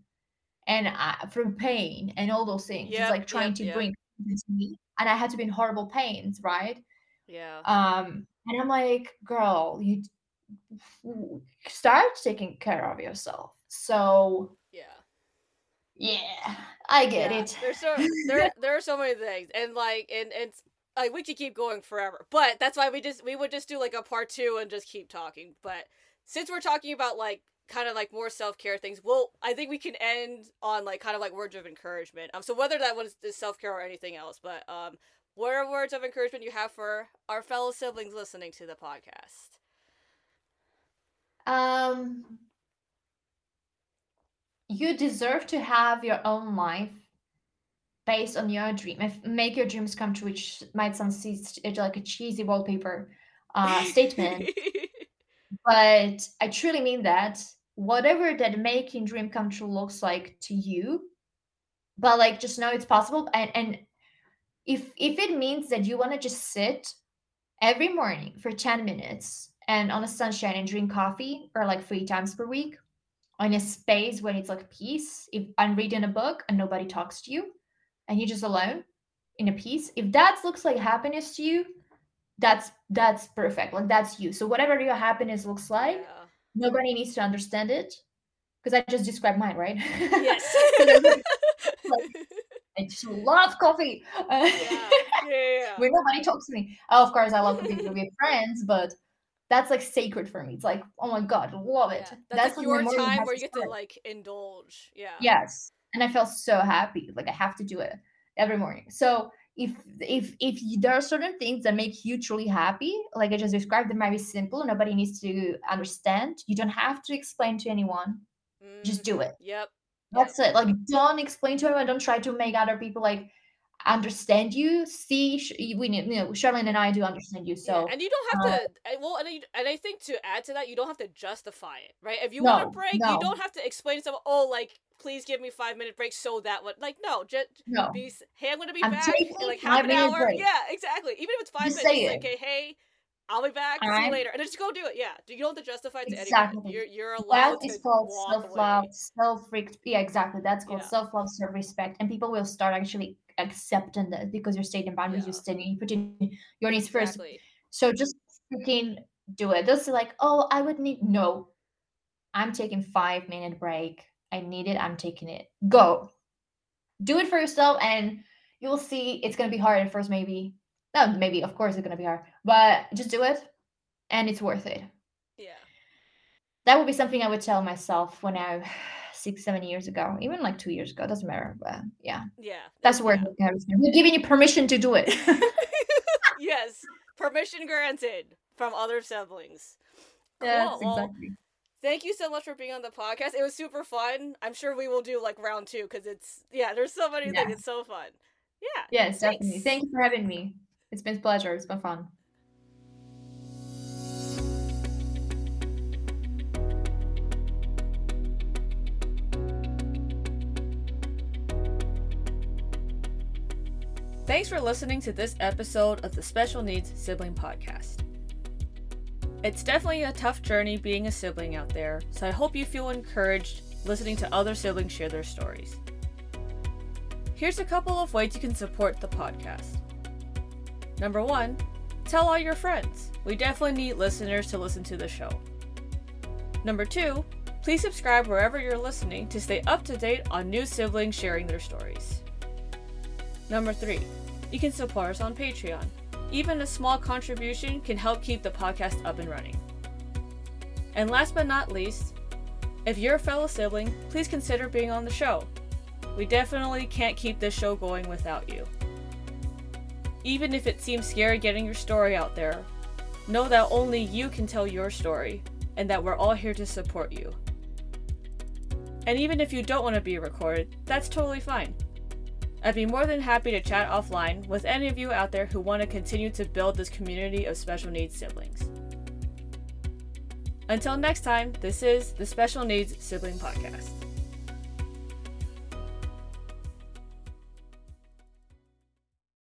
and I, from pain and all those things. Yep, it's like trying yep, to yep. bring to me. And I had to be in horrible pains, right? Yeah. Um, and I'm like, girl, you start taking care of yourself. So Yeah. yeah, I get yeah. it. There's so there there are so many things, and like and and like we could keep going forever, but that's why we just we would just do like a part two and just keep talking. But since we're talking about like kind of like more self care things, well, I think we can end on like kind of like words of encouragement. Um, so whether that was self care or anything else, but um, what are words of encouragement you have for our fellow siblings listening to the podcast? Um, you deserve to have your own life based on your dream. Make your dreams come true, which might sound like a cheesy wallpaper uh, statement, but I truly mean that. Whatever that making dream come true looks like to you, but like just know it's possible. And and if if it means that you want to just sit every morning for ten minutes and on a sunshine and drink coffee or like three times per week in a space when it's like peace if i'm reading a book and nobody talks to you and you're just alone in a peace if that looks like happiness to you that's that's perfect like that's you so whatever your happiness looks like yeah. nobody needs to understand it because i just described mine right Yes. like, i just love coffee yeah. Yeah. yeah. where nobody talks to me oh, of course i love coffee with friends but that's like sacred for me. It's like, oh my god, love it. That's, that's like your time where you get to like indulge. Yeah. Yes. And I feel so happy. Like I have to do it every morning. So if if if there are certain things that make you truly happy, like I just described, they might be simple. Nobody needs to understand. You don't have to explain to anyone. Mm-hmm. Just do it. Yep. That's yep. it. Like don't explain to anyone. Don't try to make other people like understand you see we you know charlene and i do understand you so yeah, and you don't have uh, to well and I, and I think to add to that you don't have to justify it right if you no, want a break no. you don't have to explain to someone oh like please give me five minute break so that what like no just no. be hey i'm gonna be I'm back in like half an hour break. yeah exactly even if it's five just minutes like okay hey I'll be back. See you later, and just go do it. Yeah, you don't have to justify it to exactly. anyone. You're you're allowed that is called self love, self yeah, exactly. That's called yeah. self love, self respect, and people will start actually accepting that because you're stating boundaries, yeah. you're stating you put in your needs exactly. first. So just freaking do it. This is like, oh, I would need no. I'm taking five minute break. I need it. I'm taking it. Go. Do it for yourself, and you'll see it's gonna be hard at first, maybe. No, maybe of course it's gonna be hard, but just do it, and it's worth it. Yeah. That would be something I would tell myself when I six, seven years ago, even like two years ago, doesn't matter. But yeah. Yeah. That's where yeah. we're giving you permission to do it. yes. Permission granted from other siblings. Yes, cool. exactly. Well, thank you so much for being on the podcast. It was super fun. I'm sure we will do like round two because it's yeah, there's so many yeah. things. It's so fun. Yeah. Yes, thanks. definitely. Thank you for having me. It's been a pleasure. It's been fun. Thanks for listening to this episode of the Special Needs Sibling Podcast. It's definitely a tough journey being a sibling out there, so I hope you feel encouraged listening to other siblings share their stories. Here's a couple of ways you can support the podcast. Number one, tell all your friends. We definitely need listeners to listen to the show. Number two, please subscribe wherever you're listening to stay up to date on new siblings sharing their stories. Number 3. You can support us on Patreon. Even a small contribution can help keep the podcast up and running. And last but not least, if you're a fellow sibling, please consider being on the show. We definitely can't keep this show going without you. Even if it seems scary getting your story out there, know that only you can tell your story, and that we're all here to support you. And even if you don't want to be recorded, that's totally fine. I'd be more than happy to chat offline with any of you out there who want to continue to build this community of special needs siblings. Until next time, this is the Special Needs Sibling Podcast.